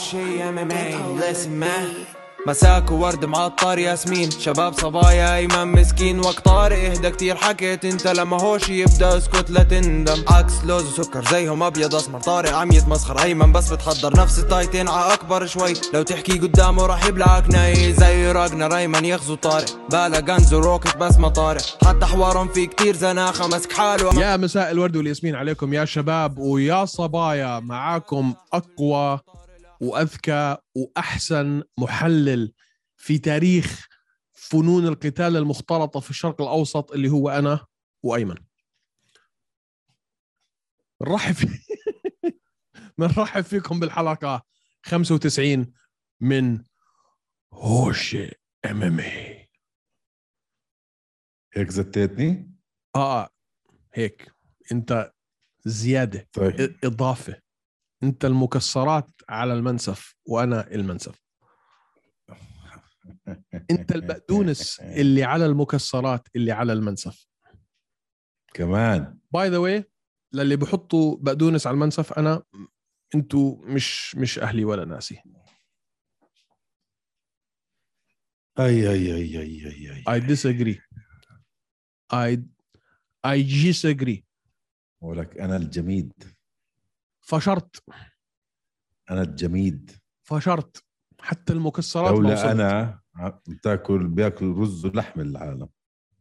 شي ام ام اي listen man. مساك وورد معطر ياسمين. شباب صبايا ايمن مسكين وقت طارق. إهدى كتير حكيت أنت لما هوش يبدأ أسكت لا تندم. عكس لوز وسكر زيهم أبيض أسمر. طارق عم يتمسخر ايمن بس بتحضر نفس التايتين ع أكبر شوي. لو تحكي قدامه راح يبلعك ناي. زي راجنر ايمن يغزو طارق. بالا غنز وروكت بس ما طارق. حتى حوارهم في كتير زناخة مسك حاله يا مساء الورد والياسمين عليكم يا شباب ويا صبايا. معاكم أقوى وأذكى وأحسن محلل في تاريخ فنون القتال المختلطة في الشرق الأوسط اللي هو أنا وأيمن. نرحب. بنرحب فيكم بالحلقة 95 من هوشي إم إم اي هيك زتيتني؟ آه هيك. أنت زيادة طيب. إضافة. أنت المكسرات على المنسف وأنا المنسف. أنت البقدونس اللي على المكسرات اللي على المنسف. كمان. by the way للي بحطوا بقدونس على المنسف أنا أنتوا مش مش أهلي ولا ناسي. أي أي أي أي أي أي I disagree. I I disagree. ولك أنا الجميد. فشرت. أنا الجميد فشرت. حتى المكسرات لولا. أنا بتاكل بياكل رز ولحم العالم.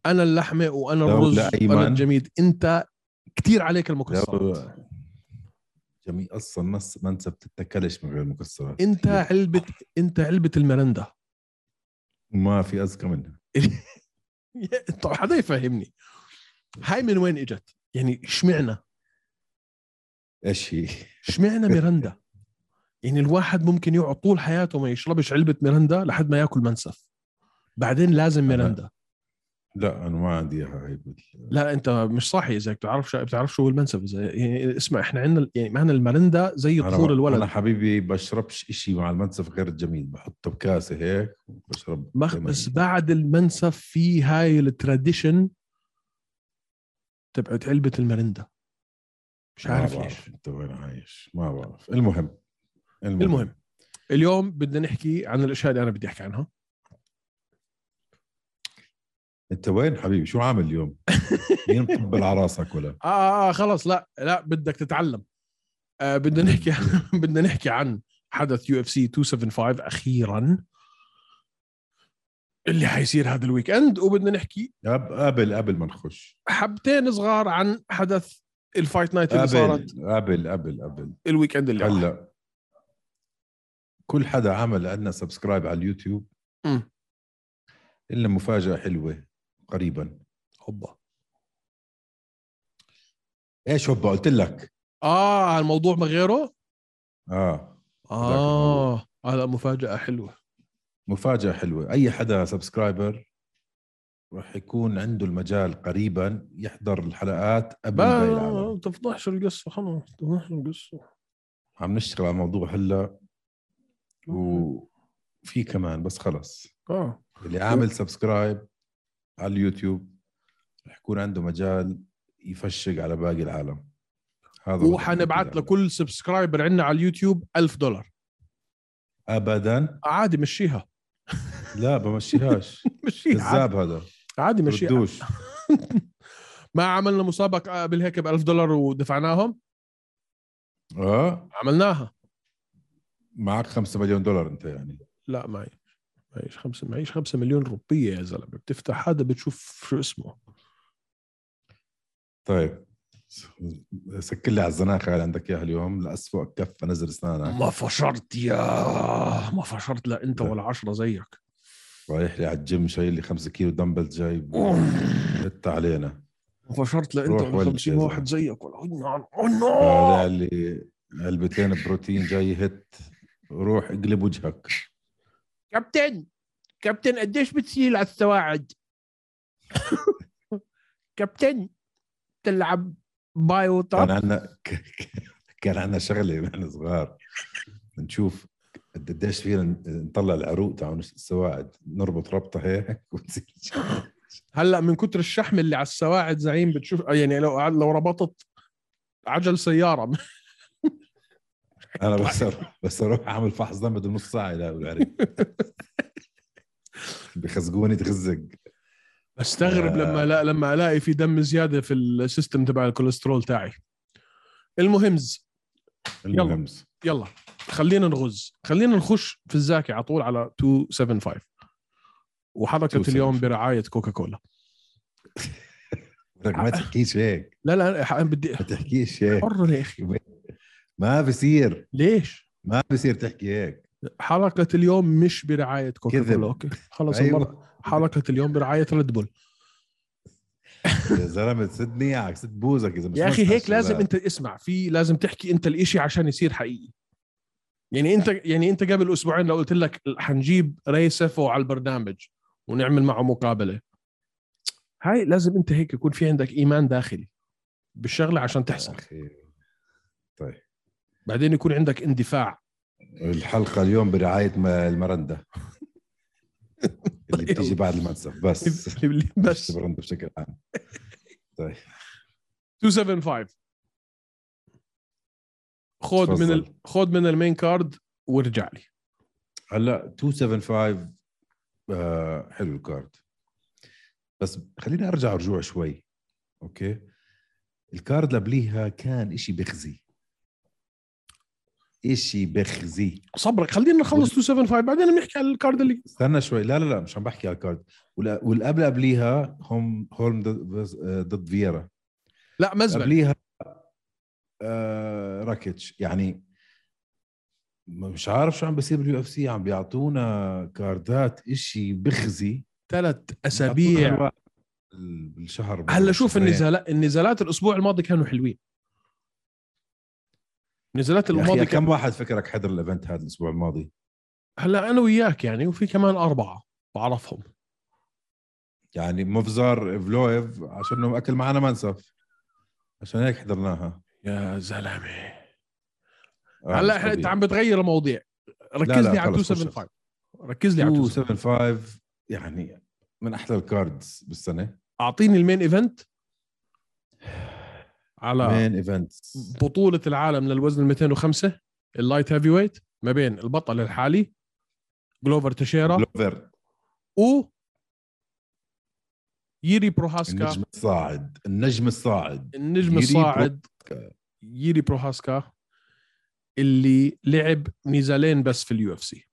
أنا اللحمة وأنا الرز. وأنا الجميد. أنت كتير عليك المكسرات. جميل أصلا نص ما انت بتتكلش من غير مكسرات. أنت علبة أنت علبة المرندا ما في أذكى منها. طب حدا يفهمني. هاي من وين إجت؟ يعني اشمعنا إيش هي؟ اشمعنا ميرندا؟ يعني الواحد ممكن يقعد طول حياته ما يشربش علبة ميرندا لحد ما ياكل منسف. بعدين لازم ميرندا. لا أنا ما عندي هاي لا أنت مش صاحي اذا بتعرف شو بتعرف شو هو المنسف؟ إذا يعني اسمع إحنا عندنا يعني معنا المرندا زي طفول الولد. أنا حبيبي بشربش إشي مع المنسف غير الجميل. بحطه بكاسة هيك بشرب مخ بس. بعد المنسف في هاي ال tradition تبعت علبة المرندا مش عارف ليش. أنت وين عايش. ما بعرف. المهم. المهم, المهم اليوم بدنا نحكي عن الأشياء اللي أنا بدي أحكي عنها. أنت وين حبيبي؟ شو عامل اليوم؟ مين مطبل على راسك ولا؟ آه, آه, آه خلص. لا لا بدك تتعلم. آه بدنا نحكي بدنا نحكي عن حدث UFC 275 أخيرا. اللي حيصير هذا ال weekend وبدنا نحكي قب- قبل قبل ما نخش. حبتين صغار عن حدث ال fight night اللي قبل صارت قبل قبل قبل. ال weekend اللي هلأ كل حدا عمل عندنا subscribe على اليوتيوب. أمم. إلا مفاجأة حلوة قريبا. هوبا. إيش هوبا؟ قلت لك. آه الموضوع ما غيره؟ آه. آه هذا مفاجأة حلوة. مفاجأة حلوة. أي حدا سبسكرايبر راح يكون عنده المجال قريبا يحضر الحلقات قبل باقي العالم. ما تفضحش القصة خلص. تفضحش القصة عم نشتغل على الموضوع هلأ. وفي كمان بس خلص. آه. اللي عامل subscribe على اليوتيوب رح يكون عنده مجال يفشق على باقي العالم. هذا وحنبعت العالم. لكل subscriber عندنا على اليوتيوب ألف دولار. ابدا؟ عادي مشيها. لا بمشيهاش. مشيها. كذاب هذا. عادي مشيها. ما عملنا مسابقة قبل هيك ب 1000 دولار ودفعناهم؟ آه. عملناها. معك 5 مليون دولار أنت يعني. لا معي معيش خمسة معيش خمسة مليون روبية يا زلمة. بتفتح هذا بتشوف شو اسمه. طيب. سكر لي على الزناخه اللي عندك إياها اليوم. لاسوء كف نزل أسنانك. ما فشرت يا ما فشرت لا أنت لا. ولا عشرة زيك. رايح لي على الجيم شايل لي 5 كيلو دمبل جايب. انت علينا. ما فشرت لا أنت ولا ولد 50 يا واحد زيك ولا طالع لي علبتين بروتين جاي هت. روح اقلب وجهك. كابتن كابتن قديش بتسيل على السواعد؟ كابتن تلعب بايو كان توب عندنا كان عندنا شغلة ونحن صغار. نشوف قد- قديش فينا نطلع العروق تاع السواعد نربط ربطة هيك وتصير هلأ من كتر الشحم اللي على السواعد زعيم بتشوف يعني لو لو ربطت عجل سيارة. أنا بس بس أروح أعمل فحص دم بدون نص ساعة بالعرق بخزقوني تغزق استغرب آه. لما لا لما ألاقي في دم زيادة في ال system تبع الكوليسترول تاعي. المهمز المهم يلا. خلينا نغز. خلينا نخش في الزاكي على طول على 275 وحركة 275. اليوم برعاية كوكا كولا ما تحكيش هيك. لا لا بدي ما تحكيش هيك. حر يا أخي. ما بصير ليش؟ ما بصير تحكي هيك. حلقة اليوم مش برعاية كوكا. كولا أوكي؟ خلص المرة. أيوه حلقة اليوم برعاية ريد بول يا زلمة سد نيعك سد بوزك إذا يا أخي هيك لازم. أنت اسمع. في لازم تحكي أنت الإشي عشان يصير حقيقي. يعني انت يعني أنت قبل أسبوعين لو قلت لك حنجيب ريسفو على البرنامج ونعمل معه مقابلة. هاي لازم أنت هيك يكون في عندك إيمان داخلي بالشغلة عشان تحصل. طيب. بعدين يكون عندك اندفاع. الحلقة اليوم برعاية المرندا اللي بتيجي بعد المنسف بس. بس. المرندا بشكل عام. طيب. 275 خذ من ال... خذ من ال main card وارجع لي. هلا 275 آه حلو ال card بس خليني ارجع رجوع شوي. أوكي. ال card اللي قبليها كان إشي بخزي. إشي بخزي. صبرك خلينا نخلص 275 بعدين بنحكي على ال card اللي استنى شوي. لا لا لا مش عم بحكي على ال card. والقبل قبليها هم هولم ضد- فييرا. لا مزبل. قبليها آه راكيتش. يعني مش عارف شو عم بيصير بال UFC. عم بيعطونا كاردات إشي بخزي. ثلاث أسابيع. بالشهر هلأ شوف. النزالات النزالات الأسبوع الماضي كانوا حلوين. نزالات يا الماضي كم واحد فكرك حضر ال event هذا الأسبوع الماضي؟ هلا أنا وياك يعني وفي كمان أربعة بعرفهم. يعني موفسار إيفلويف عشان أكل معنا منسف عشان هيك حضرناها. يا زلمة. آه، هلا إحنا انت. عم بتغير المواضيع. ركز لا، لي على خلص، 275 ركز لي على 275 275 يعني من أحلى ال cards بالسنة. أعطيني ال main event. على بطولة العالم للوزن ال 205 ال light heavyweight ما بين البطل الحالي جلوفر تشيرا بلوفر و ييري بروهاسكا النجم الصاعد. النجم الصاعد. النجم ييري الصاعد بروهاسكا. ييري بروهاسكا اللي لعب نزالين بس في ال UFC.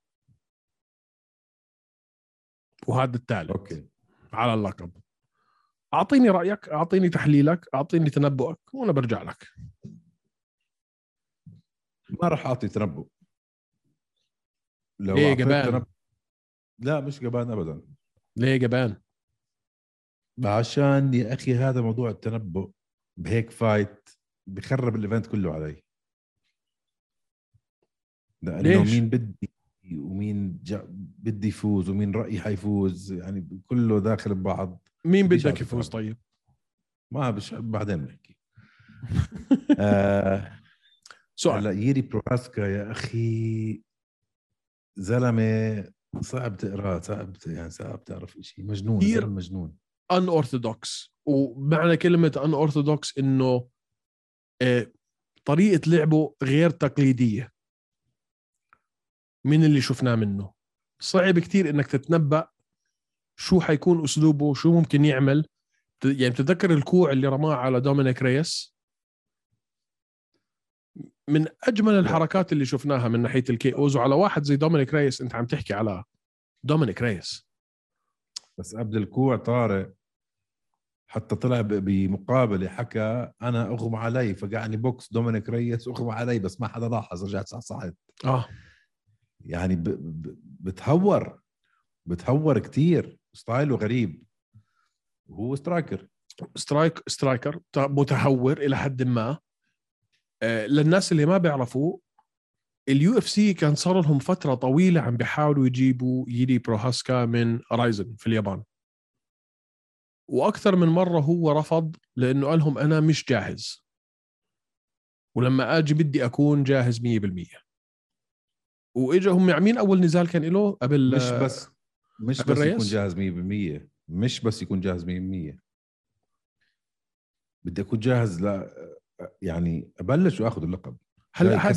وهذا الثالث أوكي. على اللقب. أعطيني رأيك أعطيني تحليلك أعطيني تنبؤك وأنا برجع لك. ما راح أعطي تنبؤ. لو ليه جبان؟ تنبؤ- لا مش جبان ابدا. ليه جبان؟ عشان يا أخي هذا موضوع التنبؤ بهيك فايت بخرب ال event كله علي. لأنه ليش؟ مين بدي ومين جا بدي يفوز ومين رأيي حيفوز يعني كله داخل ببعض. مين بدك يفوز. طيب؟ ما بش بعدين بنحكي. آه سؤال. هلا ييري بروهاسكا يا أخي زلمة صعب تقراه صعب يعني صعب تعرف شيء مجنون. زلمة مجنون. unorthodox ومعنى كلمة unorthodox إنه آه، طريقة لعبه غير تقليدية. من اللي شفناه منه؟ صعب كتير إنك تتنبأ شو حيكون أسلوبه؟ شو ممكن يعمل؟ يعني بتتذكر الكوع اللي رماه على دومينيك ريس؟ من أجمل الحركات اللي شفناها من ناحية ال KOs وعلى واحد زي دومينيك ريس أنت عم تحكي على دومينيك ريس. بس قبل الكوع طارق حتى طلع بمقابلة حكى أنا أغمى علي فقعني بوكس دومينيك ريس أغمى علي بس ما حدا لاحظ رجعت صحصحت آه. يعني ب... ب... بتهور بتهور كتير. style ه غريب وهو striker. strike striker متهور إلى حد ما. آه، للناس اللي ما بيعرفوا ال UFC كان صار لهم فترة طويلة عم بيحاولوا يجيبوا ييري بروهاسكا من رايزن في اليابان. وأكثر من مرة هو رفض لأنه قال لهم أنا مش جاهز. ولما أجي بدي أكون جاهز 100% وإجا هم عاملين أول نزال كان له قبل مش بس. مش بس ريس؟ يكون جاهز 100% مش بس يكون جاهز 100% بدي أكون جاهز لا يعني أبلش وآخذ اللقب. هلأ حد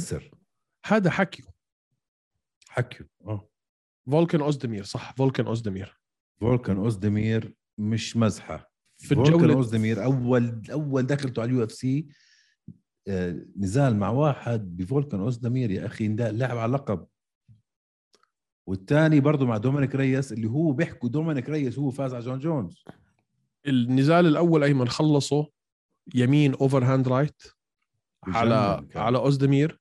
هذا حكيه حكيوا آه. فولكن اوزدمير صح فولكن اوزدمير فولكان اوزدمير مش مزحة. في الجولة اوزدمير أول أول دخلته على ال UFC آه، نزال مع واحد بفولكان اوزدمير يا أخي ده لعب على لقب والثاني برضه مع دومينيك ريس اللي هو بيحكوا دومينيك ريس هو فاز على جون جونز. النزال الأول ايمن خلصه يمين overhand right على كان. على أوزدمير.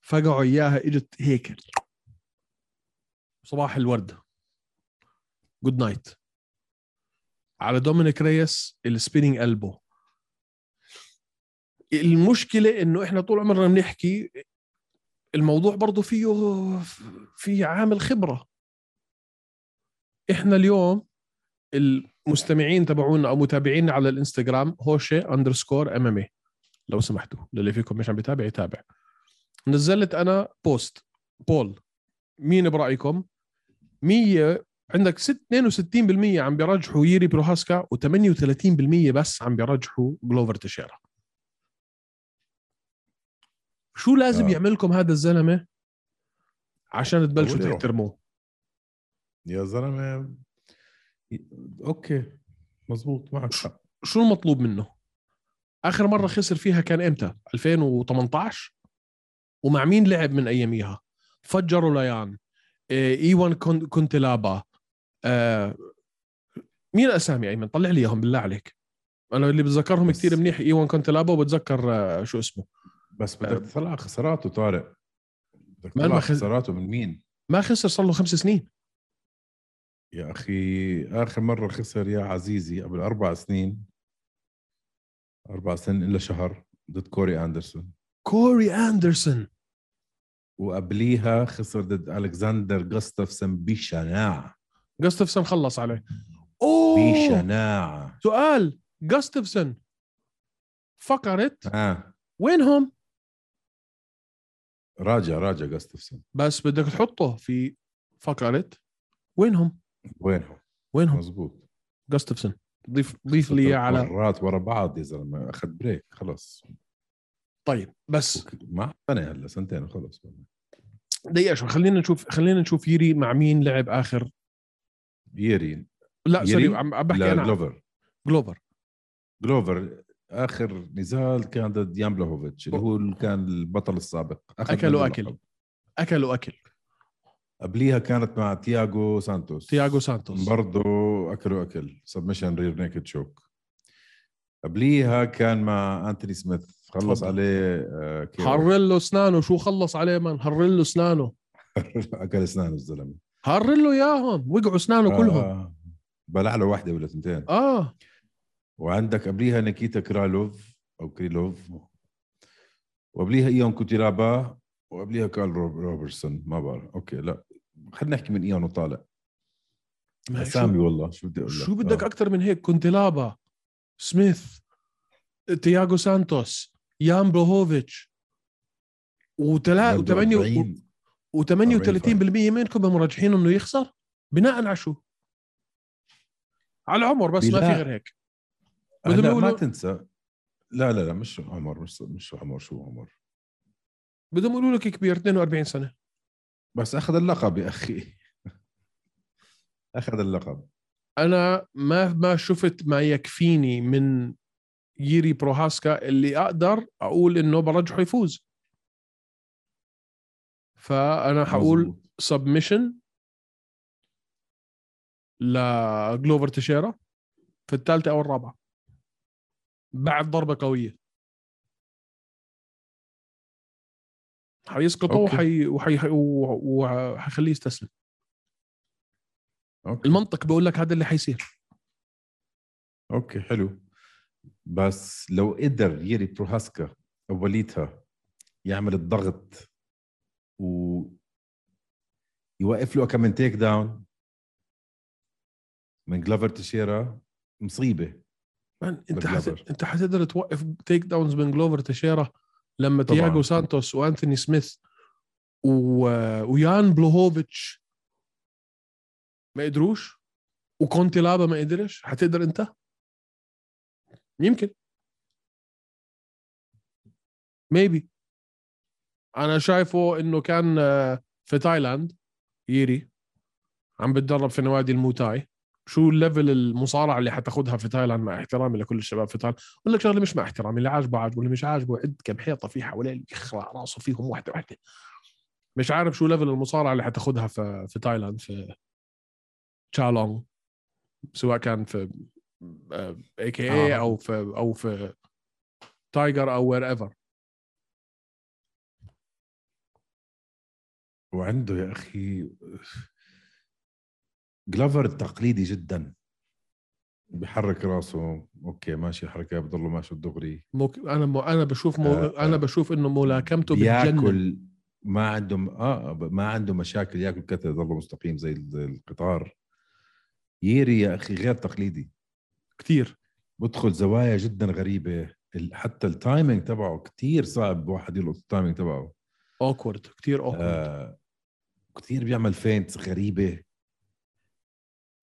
فقعوا إياها إجت هيك. صباح الورد. good night على دومينيك ريس ال spinning elbow المشكلة إنه إحنا طول عمرنا بنحكي الموضوع برضه فيه في عامل خبرة. إحنا اليوم المستمعين تبعونا أو متابعينا على الإنستغرام هوشة underscore MMA لو سمحتوا للي فيكم مش عم بيتابع يتابع. نزلت أنا post. poll مين برأيكم؟ 100 عندك ست- 62% عم بيرجحوا ييري بروهاسكا و38% بس عم بيرجحوا جلوفر تشيرا. شو لازم آه. يعمل لكم هذا الزلمة عشان تبلشوا. تحترموه؟ يا زلمة. أوكي مزبوط معك حق. شو المطلوب منه؟ آخر مرة خسر فيها كان إمتى؟ 2018 ومع مين لعب من اياميها فجروا ليان إيه، إيوان كون- كونتلابا آه، مين الأسامي أيمن؟ طلع لي إياهم بالله عليك. أنا اللي بتذكرهم كثير منيح إيوان كونتلابا وبتذكر آه، شو اسمه؟ بس بدك تطلع خساراته طارق. بدك تطلع خساراته من مين؟ ما خسر صار له خمس سنين. يا أخي آخر مرة خسر يا عزيزي قبل أربع سنين. أربع سنين إلا شهر ضد كوري أندرسون. كوري أندرسون. وقبليها خسر ضد ألكسندر جاستفسون بشناعة. جاستفسون خلص عليه. أوه! بشناعة. سؤال جاستفسون فقرت؟ آه. وينهم؟ راجع راجع جاستفسون بس بدك تحطه في فقرة وينهم؟ وينهم. وينهم؟ مزبوط. جاستفسون ضيف ضيف لي على مرات ورا بعض يا زلمة. أخذ break خلص طيب بس مع سنه هلا سنتين خلص دقيقة شوي خلينا نشوف خلينا نشوف يري مع مين لعب آخر. ييري. لا يري؟ sorry عم بحكي عن جلوفر جلوفر جلوفر آخر نزال كان ضد يان اللي هو كان البطل السابق. أكل. اللقب. أكلوا أكل قبليها كانت مع تياغو سانتوس. تياغو سانتوس. برضه اكلوا اكل submission rear naked choke قبليها كان مع أنتوني سميث. خلص تفضل. عليه آه، KO. هرله اسنانه شو خلص عليه من هرله اسنانه أكل اسنان الزلمة. هرله اياهم وقعوا اسنانه كلهم. آه. بلع له واحدة ولا ثنتين آه. وعندك قبليها نيكيتا كرالوف أو كريلوف وقبليها إيون كوتيرابا وقبليها كارل روب- روبرتسون ما بعرف okay لا خلينا نحكي من إيون وطالع أسامي والله شو بدي أقول لك شو بدك آه. أكثر من هيك كوتيلابا سميث تياغو سانتوس يان بلاهوفيتش وتلا برضه وثمانية 40. و38% منكم مرجحين إنه يخسر بناء على شو؟ على العمر بس ما في غير هيك هلا ما تنسى. لا لا لا مش عمر مش مش عمر شو عمر؟ بدهم يقولوا لك كبير 42 سنة؟ بس أخذ اللقب يا أخي. أخذ اللقب. أنا ما ما شفت ما يكفيني من ييري بروهاسكا اللي أقدر أقول إنه برجحه يفوز. فأنا حقول. سبمشن لجلوفر تشيرا في الثالثة أو الرابعة. بعد ضربة قوية. حيسقطه okay. وحي وحي وحيخليه يستسلم. okay. المنطق بقول لك هذا اللي حيصير. okay حلو. بس لو قدر ييري بروهاسكا أوليتها يعمل الضغط و يوقف له كم takedown من جلافر تشيرا مصيبة. man انت حت... بالجبر. انت حتقدر توقف takedowns من جلوفر تشيرا لما طبعاً. تياغو سانتوس وأنتوني سميث و... ويان بلاهوفيتش ما قدروش وكوتيلابا ما قدرش حتقدر انت يمكن maybe أنا شايفه إنه كان آه، في تايلاند ييري عم بتدرب في نوادي الموتاي شو ال level المصارعة اللي حتاخدها في تايلاند مع احترامي لكل الشباب في تايلاند؟ أقول لك شغلة مش مع احترامي اللي عاجبه عاجبه اللي مش عاجبه عد كم حيطة في حواليه يخرع راسه فيهم واحدة واحدة. مش عارف شو level المصارعة اللي حتاخدها في في تايلاند في تشالونغ سواء كان في AKA. أو في أو في تايجر أو wherever وعنده يا أخي جلافر تقليدي جدا. بحرك راسه. okay ماشي حركة بضله ماشي دغري مك... أنا م... أنا بشوف مو... آه، أنا آه. بشوف إنه ملاكمته بياكل ما عنده آه ما عنده مشاكل ياكل كتله ضله مستقيم زي ال- زي القطار. ييري يا أخي غير تقليدي. كثير بدخل زوايا جدا غريبة. حتى ال timing تبعه كتير صعب واحد يلقط ال timing تبعه. awkward كثير awkward آه كثير بيعمل feints غريبة.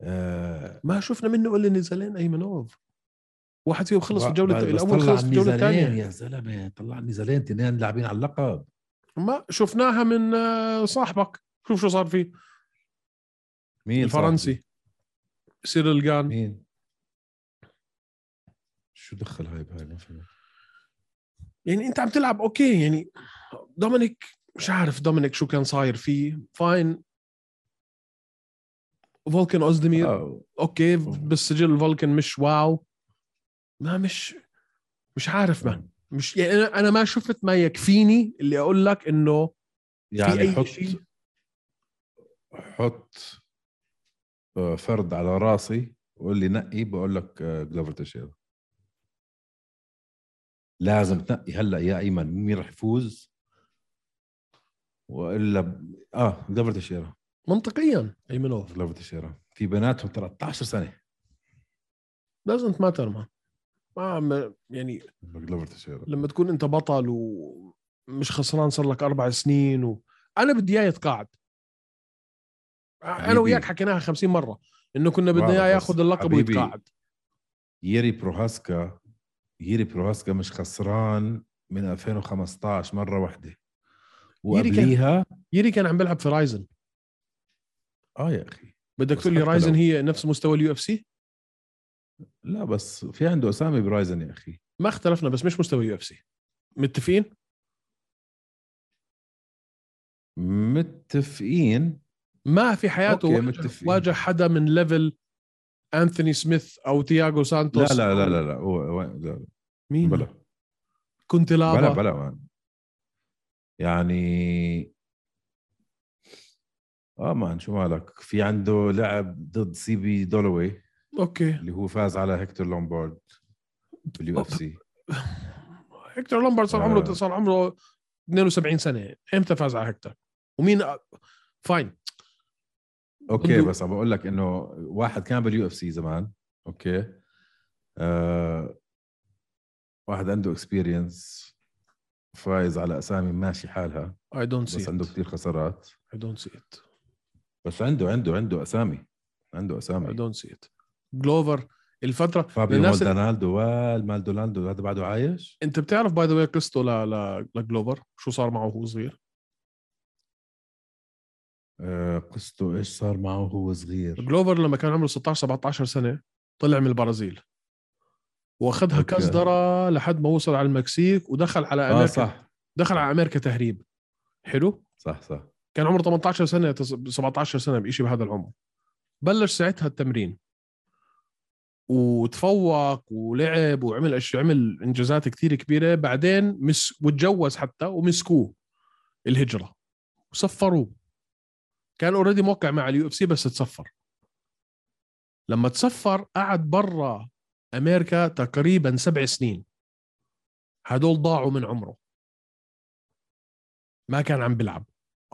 آه ما شفنا منه إلا نزالين I mean. واحد فيهم خلص في الجولة الأول خلص في الجولة الثانية. يا زلمة طلع نزالين اثنين لاعبين على اللقب. ما شفناها من آه، صاحبك. شوف شو صار فيه. مين الفرنسي. صاحبي؟ جان مين؟ شو دخل هاي بهاي ما فهمت يعني انت عم تلعب okay يعني دومينيك مش عارف دومينيك شو كان صاير فيه. fine. فولكن اوزدمير آه. okay بالسجل فولكن مش wow. ما مش مش عارف ما مش يعني أنا أنا ما شفت ما يكفيني اللي أقول لك إنه يعني حط شيء؟ حط آه، فرد على راسي وقول لي نقي بقول لك آه، جلوفر تشيرا لازم تنقي. هلأ يا أيمن مين رح يفوز؟ وإلا ب... آه جلوفر تشيرا منطقيا. ايمنوف جلوفر تشيرا في بيناتهم 13 سنة. doesn't matter ما. ما عم يعني لما تكون أنت بطل ومش خسران صار لك أربع سنين و... أنا بدي اياه يتقاعد أنا. وياك حكيناها 50 مرة إنه كنا بدنا اياه ياخذ اللقب ويتقاعد ييري بروهاسكا ييري بروهاسكا مش خسران من 2015 مرة واحدة. ييري كان- وقبليها ييري كان عم بيلعب في رايزن. آه يا أخي. بدك تقول لي رايزن لو- هي نفس مستوى ال UFC لا بس في عنده أسامي برايزن يا أخي. ما اختلفنا بس مش مستوى UFC متفقين؟ متفقين. ما في حياته واجه, متفقين. واجه حدا من level انثوني سميث أو تياغو لا سانتوس لا لا أو لا لا هو لا. مين؟ بلا. كوتيلابا بلا بلا. يعني آه man شو مالك في عنده لعب ضد سي بي دولوي. okay. اللي هو فاز على هيكتور لومبارد بال UFC. هيكتور لومبارد صار عمره آه. صار عمره 72 سنة. إمتى فاز على هيكتور؟ ومين fine. okay بس عم بقول لك إنه واحد كان بال UFC زمان. okay. آه واحد عنده experience فايز على أسامي ماشي حالها. I don't بس see عنده كثير خسارات. I don't see it بس عنده عنده عنده أسامي. عنده I أسامي don't see it جلوفر الفترة فابيو مالدونالدو والمالدونالدو هذا بعده عايش؟ أنت بتعرف by the way قصته ل... ل... لجلوفر شو صار معه وهو صغير؟ آه قصته إيش صار معه وهو صغير؟ جلوفر لما كان عمره 16 17 سنة طلع من البرازيل. واخذها. كزدره لحد ما وصل على المكسيك ودخل على آه أمريكا. صح. دخل على أمريكا تهريب. حلو؟ صح صح. كان عمره 18 سنة تس- 17 سنة بشيء بهذا العمر. بلش ساعتها التمرين. وتفوق ولعب وعمل أشياء عمل إنجازات كثير كبيرة. بعدين مس وتجوز حتى ومسكوه الهجرة. وسفروه. كان already موقع مع ال UFC بس تسفر. لما تسفر قعد برا أمريكا تقريبا سبع سنين. هدول ضاعوا من عمره. ما كان عم بيلعب.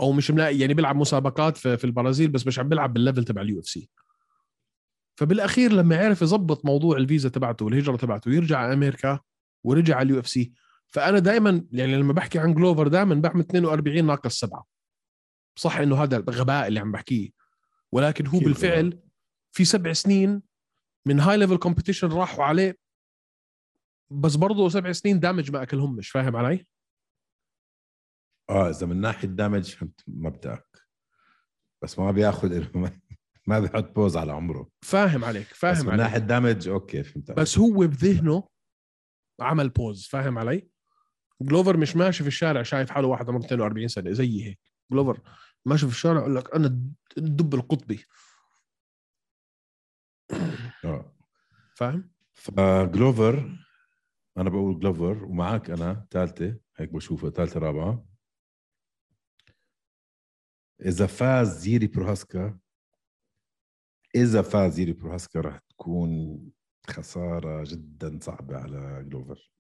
أو مش ملاقي يعني بيلعب مسابقات في, البرازيل بس مش عم بيلعب بال level تبع ال UFC. فبالأخير لما عرف يظبط موضوع الفيزا تبعته والهجرة تبعته يرجع على أمريكا ورجع على ال UFC. فأنا دائما يعني لما بحكي عن جلوفر دائما بعمل 42 ناقص سبعة. صح إنه هذا غباء اللي عم بحكيه ولكن هو بالفعل في سبع سنين من high level competition راحوا عليه بس برضه سبع سنين damage ما أكلهم مش فاهم علي؟ آه إذا من ناحية damage فهمت مبدأك بس ما بياخذ ما بيحط pause على عمره. فاهم عليك بس فاهم من عليك. ناحية damage okay فهمت. بس هو بذهنه عمل pause فاهم علي؟ جلوفر مش ماشي في الشارع شايف حاله واحد عمره 42 سنة زي هيك. جلوفر ماشي في الشارع يقول لك أنا الدب القطبي. آه. فاهم؟ فجلوفر أنا بقول جلوفر ومعك أنا ثالثة هيك بشوفها ثالثة رابعة. إذا فاز ييري بروهاسكا إذا فاز ييري بروهاسكا راح تكون خسارة جدا صعبة على جلوفر.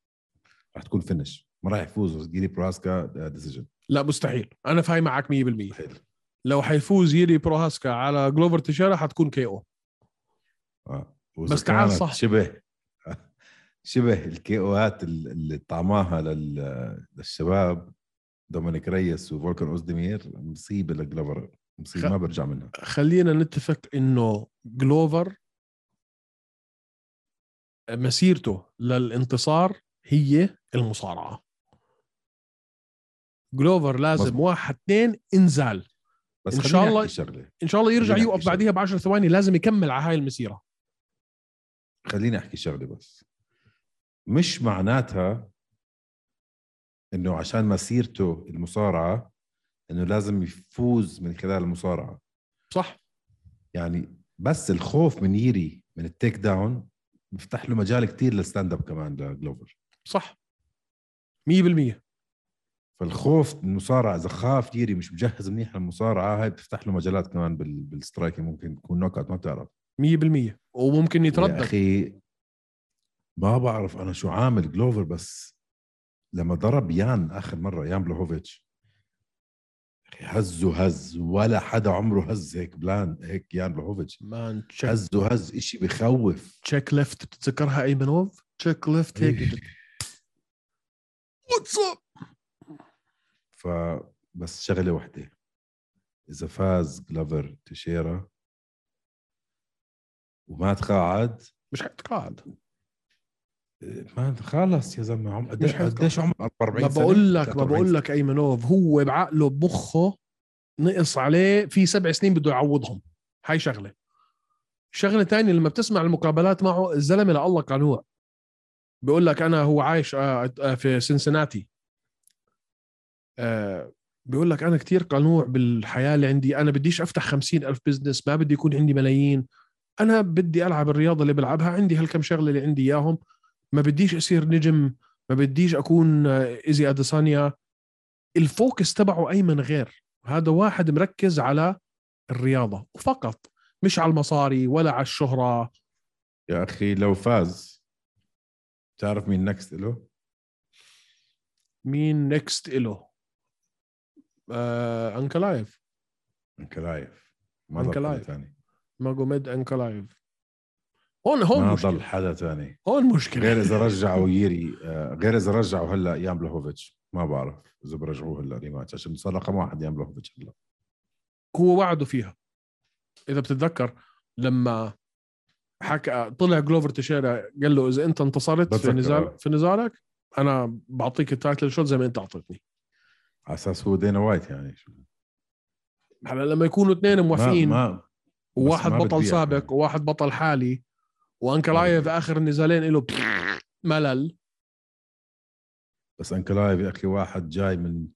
راح تكون finish ما راح يفوز ييري بروهاسكا decision لا مستحيل. أنا فاهم معك 100% مستحيل. لو حيفوز ييري بروهاسكا على جلوفر تيشيرا حتكون KO وإذا بس تعال صح. شبه شبه ال KO ات اللي طعماها لل... للشباب دومينيك ريس وفولكان أوزديمير مصيبة لجلوفر مصيبة خ- ما برجع منها. خلينا نتفق إنه جلوفر مسيرته للانتصار هي المصارعة. جلوفر لازم مظبوط. واحد اثنين انزال. بس خليني شاء الله- شغله إن شاء الله يرجع يوقف بعديها بعشر ثواني لازم يكمل على هاي المسيرة. خليني أحكي شغله بس. مش معناتها إنه عشان مسيرته المصارعة إنه لازم يفوز من خلال المصارعة. صح. يعني بس الخوف من ييري من التيك داون بيفتح له مجال كتير لل stand up كمان لجلوفر. صح. 100% فالخوف من المصارعة إذا خاف ييري مش مجهز منيح للمصارعة هاي بتفتح له مجالات كمان بال... بال striking ممكن تكون knock ما بتعرف. 100% وممكن يا يتردد. أخي ما بعرف أنا شو عامل جلوفر بس لما ضرب يان آخر مرة يان بلوهوفيتش هزه هز ولا حدا عمره هز هيك بلان هيك يان بلوهوفيتش. man هزه هز إشي بخوف. تشيك ليفت بتتذكرها ايمنوف تشيك ليفت هيك. واتس اب فبس شغلة وحدة. إذا فاز جلوفر تشيرا وما تقاعد مش حيتقاعد ما خلص يا زلمة عم حيتقاعد. قديش عمر؟ 44 ما سنة بقول لك ما 43 بقول لك ايمنوف هو بعقله بمخه نقص عليه في سبع سنين بده يعوضهم. هاي شغلة. شغلة تانية لما بتسمع المقابلات معه الزلمة لله قنوع بيقول لك أنا هو عايش آه، آه، في سنسناتي. آه، بيقول لك أنا كتير قنوع بالحياة اللي عندي. أنا بديش أفتح خمسين ألف business ما بدي يكون عندي ملايين. أنا بدي ألعب الرياضة اللي بلعبها عندي هالكم شغلة اللي عندي إياهم. ما بديش أصير نجم ما بديش أكون إيزي أديسانيا. ال focus تبعه أيمن غير. هذا واحد مركز على الرياضة فقط مش على المصاري ولا على الشهرة. يا أخي لو فاز تعرف مين next له؟ مين next إله؟ آه أنكلايف. أنكلايف. ما أنكلايف. ضل ثاني ماجوميد أنكلايف. هون هون ما مشكلة. ضل حدا ثاني هون مشكلة. غير إذا رجعوا ييري آه، غير إذا رجعوا هلأ يان بلوهوفيتش ما بعرف إذا برجعوه هلأ rematch عشان صار رقم واحد يان بلوهوفيتش هلأ. هو وعده فيها. إذا بتتذكر لما حكى طلع جلوفر تيشيرا قال له إذا أنت انتصرت في نزال آه. في نزالك أنا بعطيك ال title shot زي ما أنت أعطيتني. على أساس هو دانا وايت يعني. هلأ لما يكونوا اثنين موافقين ما ما وواحد بطل سابق كمان. وواحد بطل حالي وأنكلايف. آخر النزالين له ملل. بس أنكلايف يا أخي واحد جاي من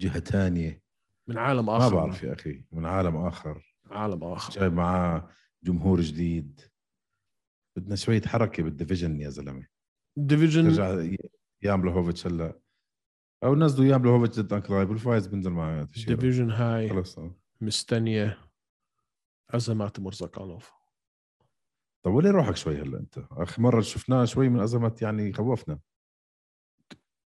جهة تانية من عالم ما آخر. بعرف يا أخي من عالم آخر. عالم آخر. جايب معاه جمهور جديد. بدنا شوية حركة بال division يا زلمة. division؟ ترجع يان بلوهوفيتش هلا. أو نزلوا يان بلوهوفيتش ضد أنكلايف. والفايز بنزل معاه تشيرو. division هاي. خلص. مستنية ازمات مرزقانوف. طب وليه روحك شوي هلا انت؟ آخر مرة شفناه شوي من ازمات يعني خوفنا.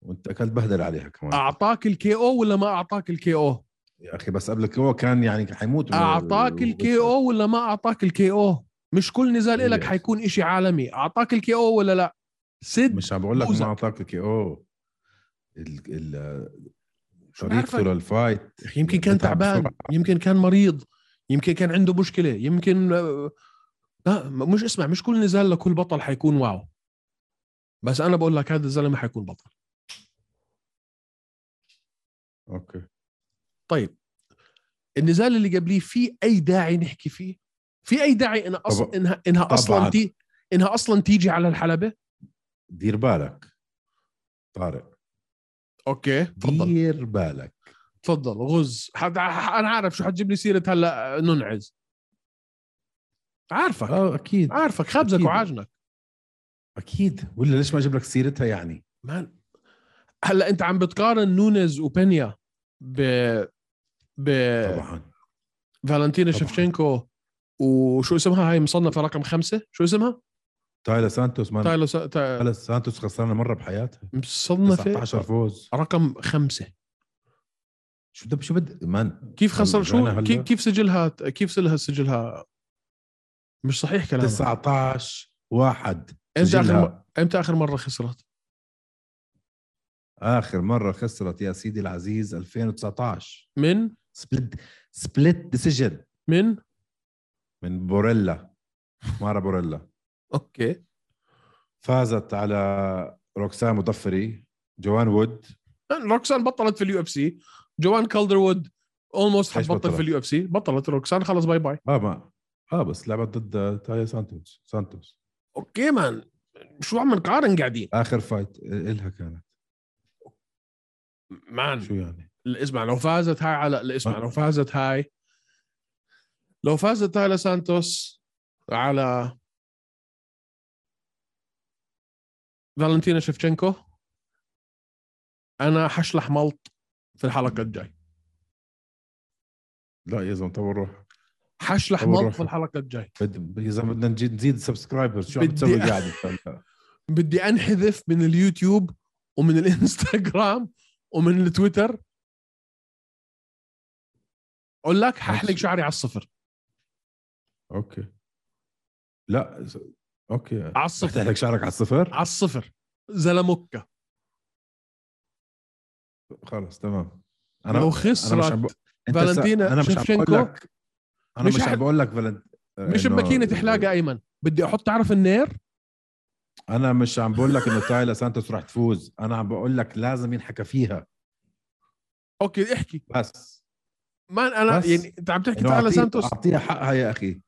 وانت أكلت بهدل عليها كمان. أعطاك ال KO ولا ما أعطاك ال KO؟ يا أخي بس قبلك هو كان يعني حيموت أعطاك ال KO ولا ما أعطاك ال KO؟ مش كل نزال إيه. لك يا حيكون إشي عالمي. أعطاك ال KO ولا لا؟ سد مش عم بقول لك. ما أعطاك ال KO. ال ال طريقته؟ لل fight يمكن كان تعبان. يمكن كان مريض يمكن كان عنده مشكلة يمكن لا مش اسمع مش كل نزال لكل بطل حيكون wow. بس أنا بقول لك هذا الزلمه حيكون بطل. okay. طيب النزال اللي قبليه في أي داعي نحكي فيه؟ في أي داعي إنها أصلا. إنها إنها أصلا. تي إنها أصلا تيجي على الحلبة؟ دير بالك. طارق. okay تفضل. دير بالك. تفضل غز. حد أنا عارف شو حتجيب لي سيرة هلأ ننعز. عارفك. آه أكيد عارفك خابزك أكيد. وعاجنك أكيد. ولا ليش ما أجيب لك سيرتها يعني؟ man هلا أنت عم بتقارن نونيز وبينيا ب ب طبعا. فالنتينا. شفشنكو وشو اسمها؟ هاي مصنفة رقم خمسة؟ شو اسمها؟ تايلا سانتوس man تايلا س... تا... تايلا سانتوس خسرانه مرة بحياتها. مصنفة 19 فوز. رقم خمسة. شو بدك شو بدك man كيف خسر شو كيف سجلها كيف سجلها سجلها مش صحيح كلامك. 19 واحد. إمتى آخر. م... إمتى آخر مرة خسرت؟ آخر مرة خسرت يا سيدي العزيز 2019 من؟ split split decision من؟ من بوريلا. مارا بوريلا. okay. فازت على روكسان مودافيري جوان وود. روكسان بطلت في ال UFC. جوان كالدروود almost إيش حتبطل؟ في اليو إف سي. بطلت روكسان خلص bye bye آه ما آه بس لعبت ضد تايلا سانتوس. سانتوس. okay man شو عم نقارن قاعدين؟ آخر fight إلها كانت. مان شو يعني؟ اسمع لو فازت هاي على اسمع آه. لو فازت هاي لو فازت تايلا سانتوس على فالنتينا شفشنكو أنا حشلح ملط في الحلقة الجاي. لا يا زلمة طول روح ملط روحك. في الحلقة الجاي. زلمه بدنا نزيد subscribers شو عم تسوي قاعد؟ بدي أنحذف من اليوتيوب ومن الإنستغرام ومن التويتر. أقول لك ححلق. شعري على الصفر. okay. لا okay. على الصفر. تحلق شعرك على الصفر؟ على الصفر. زلموكا خلاص تمام. لو مش خسرت عم ب... فالنتينا. أنا مش عم شفشنكو بقول لك أنا مش مش, عم بقول لك فالنت... مش بماكينة حلاقه أيمن. بدي أحط تعرف النير؟ أنا مش عم بقول لك إنه تايلا سانتوس رح تفوز. أنا عم بقول لك لازم ينحكى فيها. okay احكي. بس. man أنا بس. يعني أنت عم تحكي أعطيه- سانتوس؟ أعطيها حقها يا أخي.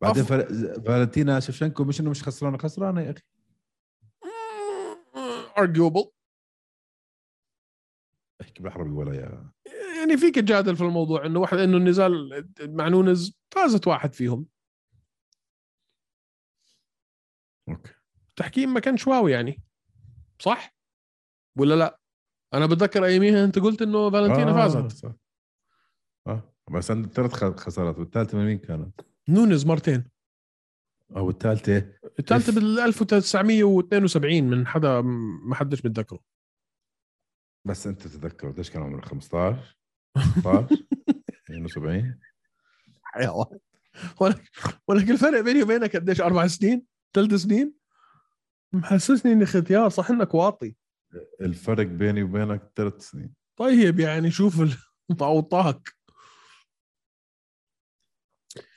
بعدين فال... فالنتينا شفشنكو مش إنه مش خسرانة خسرانة يا أخي. arguable احكي بالعربي ولا يا يعني فيك تجادل في الموضوع إنه واحد إنه النزال مع نونز فازت واحد فيهم. okay. التحكيم ما كان شواوي يعني. صح؟ ولا لا؟ أنا بتذكر أياميها أنت قلت إنه فالنتينا فازت. صح. آه بس عندك ثلاث خسارات والثالثة من مين كانت؟ نونز مرتين. أو الثالثة؟ الثالثة. بال 1972 من حدا ما حدش بتذكره بس أنت تتذكر قديش كان عمرك؟ 15 16 72 حيوان. ولك ولك الفرق بيني وبينك قديش؟ أربع سنين؟ ثلاث سنين؟ محسسني إني ختيار صح إنك واطي. الفرق بيني وبينك ثلاث سنين. طيب يعني شوف ال- اوطاك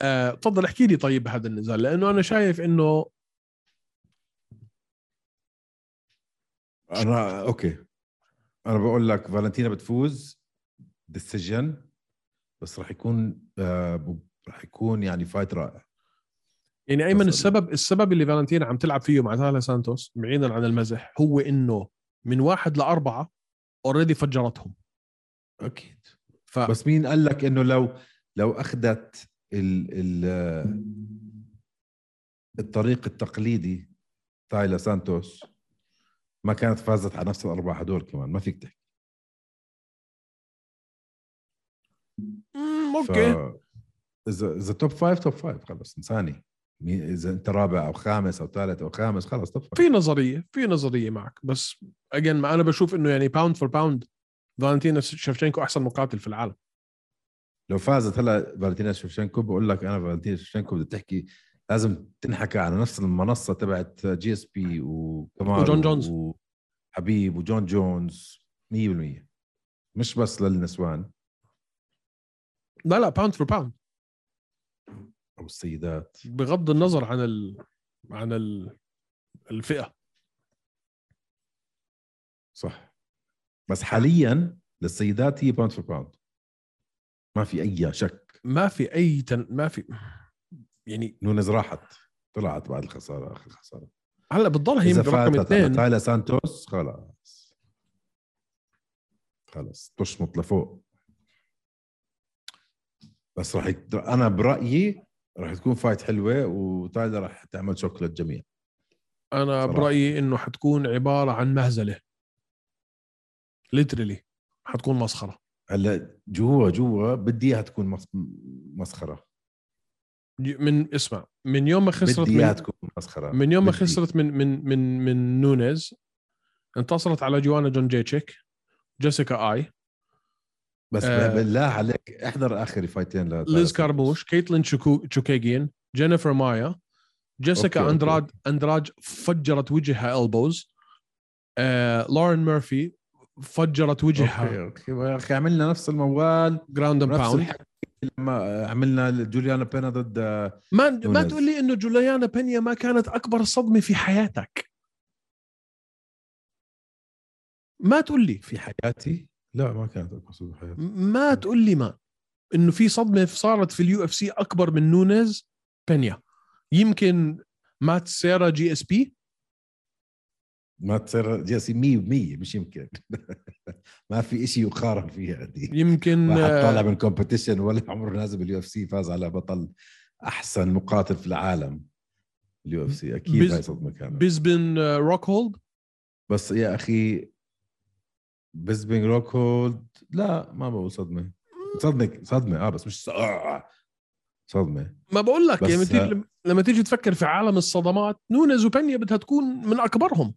آه، تفضل احكي لي طيب هذا النزال لأنه أنا شايف إنه أنا أوكي. أنا بقول لك فالنتينا بتفوز بالسجن بس راح يكون آه راح يكون يعني fight رائع. يعني أيمن السبب السبب اللي فالنتينا عم تلعب فيه مع تالا سانتوس بعيدا عن المزح هو إنه من واحد لأربعة already فجرتهم. أكيد. ف بس مين قال لك إنه لو لو أخذت ال ال الطريق التقليدي تايلا سانتوس ما كانت فازت على نفس الأربعة هدول كمان ما فيك تحكي. okay. اذا إذا top five top five خلص إنساني. إذا أنت رابع أو خامس أو ثالث أو خامس خلص توب فايف في نظرية في نظرية معك. بس again ما أنا بشوف إنه يعني pound for pound فالنتينا شفشنكو أحسن مقاتل في العالم. لو فازت هلا فالنتينا شفشنكو بقول لك أنا فالنتينا شفشنكو بدها تحكي لازم تنحكى على نفس المنصة تبعت GSP وكمارو وجون جونز. وحبيب وجون جونز 100% مش بس للنسوان. لا لا pound for pound أو السيدات. بغض النظر عن ال... عن ال... الفئة. صح. بس حاليا للسيدات هي باوند فور باوند ما في أي شك. ما في أي تن... ما في يعني نونز راحت. طلعت بعد الخسارة آخر خسارة. هلأ بتضل هي رقم اثنين. تايلا سانتوس خلاص. خلص تشمط لفوق. بس راح يك... أنا برأيي راح تكون fight حلوة وتايلا راح تعمل shock للجميع أنا صراحة. برأيي إنه حتكون عبارة عن مهزلة. literally حتكون مسخرة. هلأ جوا جوا بدي إياها تكون مس... مسخرة. من اسمع من يوم ما خسرت بدي إياها من, تكون مسخرة. من يوم ما. خسرت من من من من نونيز انتصرت على جوانا جون جيتشيك جيسيكا آي. بس آه. بالله عليك احضر آخر فايتين ل ليز كارموش كيتلين شوكو تشوكيجين جينيفر مايا جيسيكا أوكي، أوكي. اندراد اندراج فجرت وجهها البوز آه، لورين ميرفي فجرت وجهها أوكي أوكي يا أخي عملنا نفس الموال جراوند اند باوند لما عملنا جوليانا بينا ضد ما ما نونيز. تقول لي إنه جوليانا بينيا ما كانت أكبر صدمة في حياتك ما تقول لي في حياتي لا ما كانت اقصد حياتي. ما تقول لي ما. إنه في صدمة صارت في ال UFC أكبر من نونيز بينيا. يمكن مات سيرا GSP؟ ما تصير جالسي 100% مش يمكن. ما في إشي يقارن فيها دي. يمكن واحد آه، طالع من competition ولا عمره نازل بال UFC فاز على بطل أحسن مقاتل في العالم. ال UFC أكيد بز- هاي صدمة كانت. بيزبينج آه، روك هولد؟ بس يا أخي بيزبينج روك هولد. لا ما بقول صدمة. صدمة صدمة. آه بس مش ص- صدمة. ما بقول لك بس- يعني تيجي لما تيجي تفكر في عالم الصدمات نونيز وبينيا بدها تكون من أكبرهم.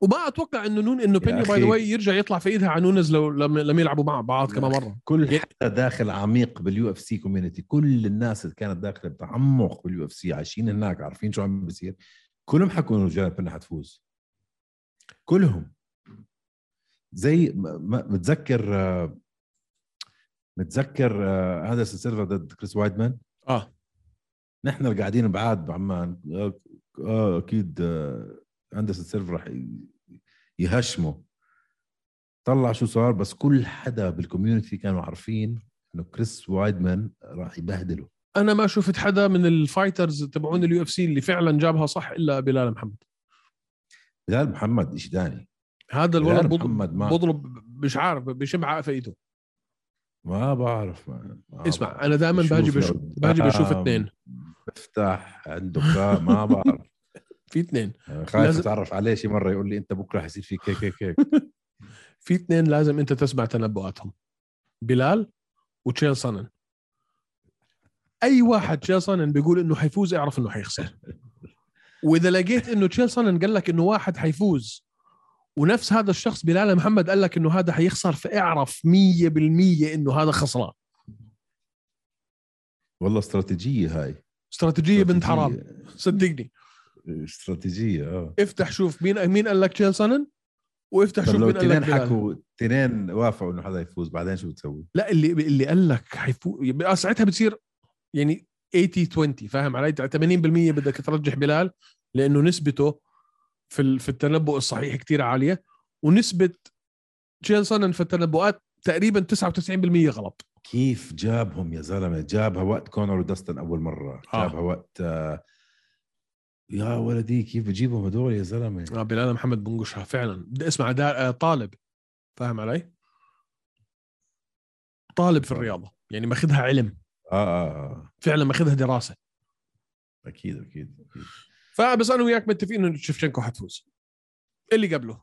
وما أتوقع إنه نون إنه بينيا by. the way يرجع يطلع في إيدها على نونيز لو لما لما يلعبوا مع بعض كمان مرة. كل حدا داخل عميق بال UFC community كل الناس اللي كانت داخلة بتعمق بال UFC عايشين هناك عارفين شو عم بيصير. كلهم حكوا إنه جوليانا بينيا حتفوز كلهم. زي متذكر آه، متذكر آه، اندرسون سيلفا ضد كريس وايدمان آه. نحن اللي قاعدين بعاد بعمان آه، آه أكيد أندرسون سيلفا راح يهشمه. طلع شو صار؟ بس كل حدا بال community كانوا عارفين إنه كريس وايدمان راح يبهدله. أنا ما شفت حدا من ال fighters تبعون ال UFC اللي فعلا جابها صح إلا بلال محمد. بلال محمد شيء ثاني هذا الولد محمد ما- بضرب مش عارف بشم على قفا ايده ما بعرف ما ما اسمع بعرف. أنا دائما باجي بشوف باجي بشوف اثنين. بفتح عنده ما بعرف. في اثنين. خايف لازم- أتعرف عليه شي مرة يقول لي أنت بكرة حيصير فيك هيك هيك هيك في اثنين لازم أنت تسمع تنبؤاتهم. بلال وتشيل سانن أي واحد تشيل سانن بيقول إنه حيفوز اعرف إنه حيخسر. وإذا لقيت إنه تشيل سانن قال لك إنه واحد حيفوز ونفس هذا الشخص بلال محمد قال لك إنه هذا حيخسر فاعرف 100% إنه هذا خسران. والله استراتيجية هاي. استراتيجية بنت حرام. صدقني. استراتيجية آه. افتح شوف مين مين قال لك تشيل سانن وافتح شوف مين قال لك. حكوا الاثنين وافقوا إنه حدا يفوز بعدين شو بتسوي؟ لا اللي اللي قال لك حيفوز ساعتها بتصير يعني 80 20 فاهم علي؟ 80% بدك ترجح بلال لأنه نسبته في في التنبؤ الصحيح كتير عالية ونسبة جيل سانن في التنبؤات تقريبا 99% غلط. كيف جابهم يا زلمة؟ جابها وقت كونر ودستن أول مرة. آه. جابها وقت آه يا ولدي كيف بجيبهم هدول يا زلمة؟ آه بلال محمد بنقشها فعلا. بدي أسمع دا... آه طالب فاهم علي؟ طالب في الرياضة يعني ماخذها علم. آه آه, آه. فعلا ماخذها دراسة. أكيد أكيد أكيد. فبس أنا وياك متفقين إنه شفشنكو حتفوز. اللي قبله.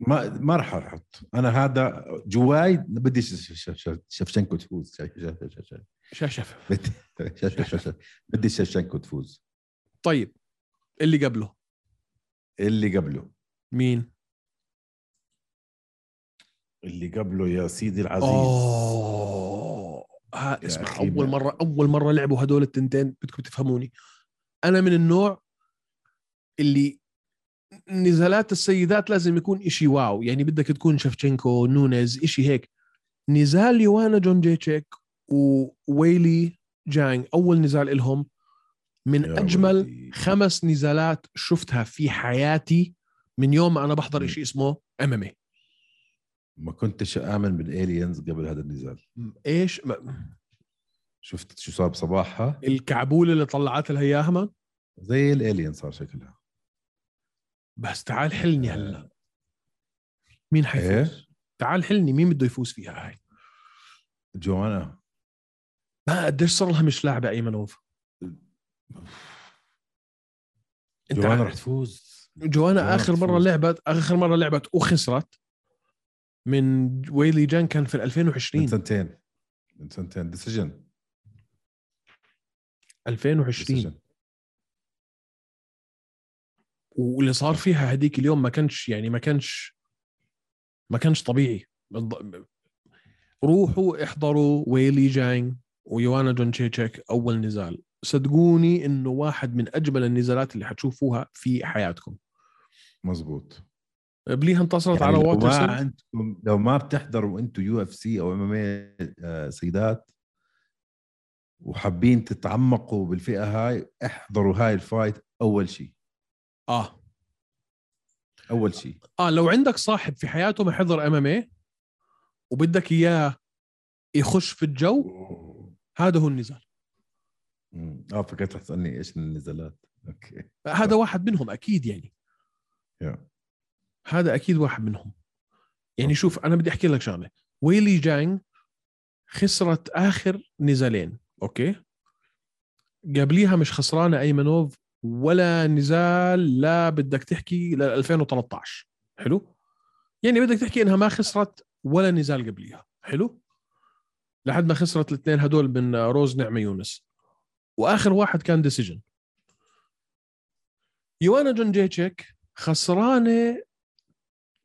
ما ما راح أحط. أنا هذا جواي بدي شفشنكو تفوز. ش- ش- ش- ش- شاشف بدي شفشنكو تفوز. طيب. اللي قبله. اللي قبله. مين؟ اللي قبله يا سيدي العزيز. أوه. ها يا اسمع أول ما- مرة أول مرة لعبوا هدول التنتين بدكم تفهموني. أنا من النوع اللي نزالات السيدات لازم يكون إشي واو. يعني بدك تكون شفتشينكو نونيز إشي هيك. نزال يوانا جون جيتشيك وويلي جانج أول نزال إلهم. من ولدي. خمس نزالات شفتها في حياتي من يوم ما أنا بحضر. إشي اسمه إم إم ما كنتش آمن بالالينز قبل هذا النزال. إيش؟ ما- شفت شو صار بصباحها؟ الكعبوله اللي طلعت لها إياها من؟ زي الالين صار شكلها. بس تعال حلني هلا. مين حيفوز؟ إيش تعال حلني مين بده يفوز فيها هاي؟ جوانا. ما قديش صار لها مش لاعبة ايمنوف أنت جوانا رح تفوز. جوانا جوانا اخر مرة. لعبت آخر مرة لعبت وخسرت. من ويلي جان كان في من 2020 سنتين. من سنتين. ديسيجن 2020 واللي صار فيها هديك اليوم ما كانش يعني ما كانش ما كانش طبيعي. روحوا احضروا ويلي جانج ويوانا جونتشيتشيك أول نزال. صدقوني إنه واحد من أجمل النزالات اللي حتشوفوها في حياتكم. مزبوط قبليها انتصرت يعني على لو ما واترسون عندكم لو ما بتحضروا أنتم UFC أو MMA سيدات وحابين تتعمقوا بالفئة هاي احضروا هاي ال fight أول شيء آه. أول شيء آه لو عندك صاحب في حياته ما حضر MMA وبدك إياه يخش في الجو هذا هو النزال. آه فكرت رح تسالني إيش النزالات. okay. هذا واحد منهم أكيد يعني. yeah. هذا أكيد واحد منهم. يعني. شوف أنا بدي أحكي لك شغلة. ويلي جانج خسرت آخر نزالين okay؟ قبليها مش خسرانة ايمنوف ولا نزال لا بدك تحكي ل 2013 حلو؟ يعني بدك تحكي إنها ما خسرت ولا نزال قبليها. حلو؟ لحد ما خسرت الاثنين هدول من روز نعمة يونس. وآخر واحد كان decision يوانا جون جيتشيك خسرانة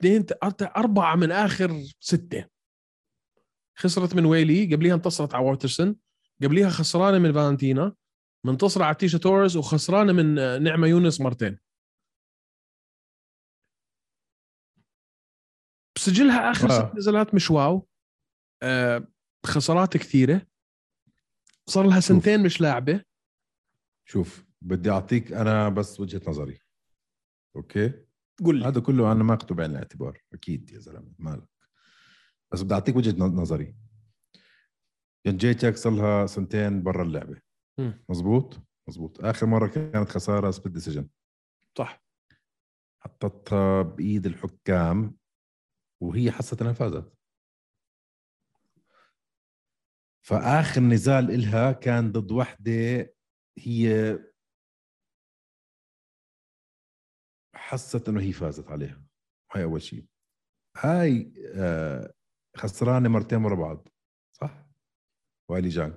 اثنين أربعة من آخر ستة. خسرت من ويلي قبليها انتصرت على واترسون قبليها خسرانة من فالنتينا منتصرة على تيشا توريس وخسرانة من آه، نعمة يونس مرتين. بسجلها آخر آه. ست نزالات مش واو. آه خسارات كثيرة. صار لها سنتين مش لاعبة. شوف بدي أعطيك أنا بس وجهة نظري. okay؟ قول لي. هذا كله أنا ما اخذه بعين الاعتبار أكيد يا زلمة مالك. بس بدي أعطيك وجهة نظري. جون جيتشيك صار لها سنتين برا اللعبة. مزبوط مزبوط آخر مرة كانت خسارة split decision صح. حطتها بإيد الحكام وهي حست إنها فازت. فآخر نزال إلها كان ضد وحدة هي حست إنه هي فازت عليها. هاي أول شيء. هاي آه، خسرانة مرتين ورا بعض. صح؟ وايلي جانج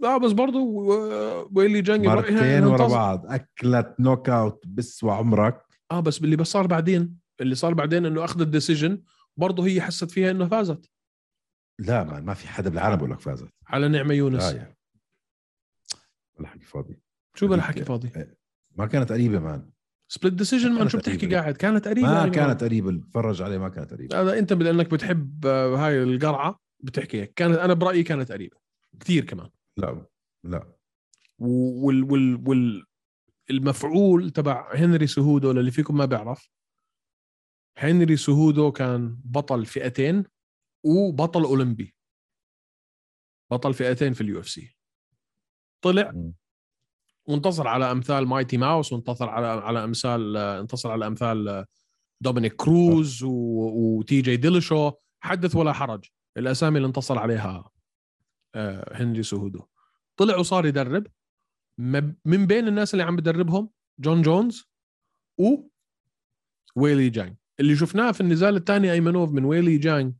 لا بس برضه و- ويلي جانج مرتين ورا بعض. أكلت knockout بسوى عمرك. آه بس اللي بس صار بعدين اللي صار بعدين إنه أخذ ال decision برضه هي حست فيها إنه فازت. لا ما, ما في حدا بالعالم بقول لك فازت. على نعمة يونس. لا يعني بلا حكي فاضي. شو بلا حكي فاضي؟ ما كانت قريبة man. split decision ما شو بتحكي. قاعد؟ كانت قريبة ما يعني. كانت قريبة بتفرج عليه ما كانت قريبة. هذا أنت لانك بتحب آه، هاي القرعة بتحكي هيك. كانت أنا برأيي كانت قريبة. كثير كمان. لا لا. وال وال وال المفعول تبع هنري سهودو للي فيكم ما بيعرف هنري سهودو كان بطل فئتين وبطل أولمبي. بطل فئتين في ال UFC. طلع. وانتصر على أمثال مايتي ماوس وانتصر على على أمثال انتصر على أمثال دومينيك كروز و... وتي جي ديلشو حدث ولا حرج. الأسامي اللي انتصر عليها آه، هنري سهودو طلع وصار يدرب. من بين الناس اللي عم بدربهم جون جونز و ويلي جانج اللي شفناه في النزال الثاني أيمنوف من ويلي جانج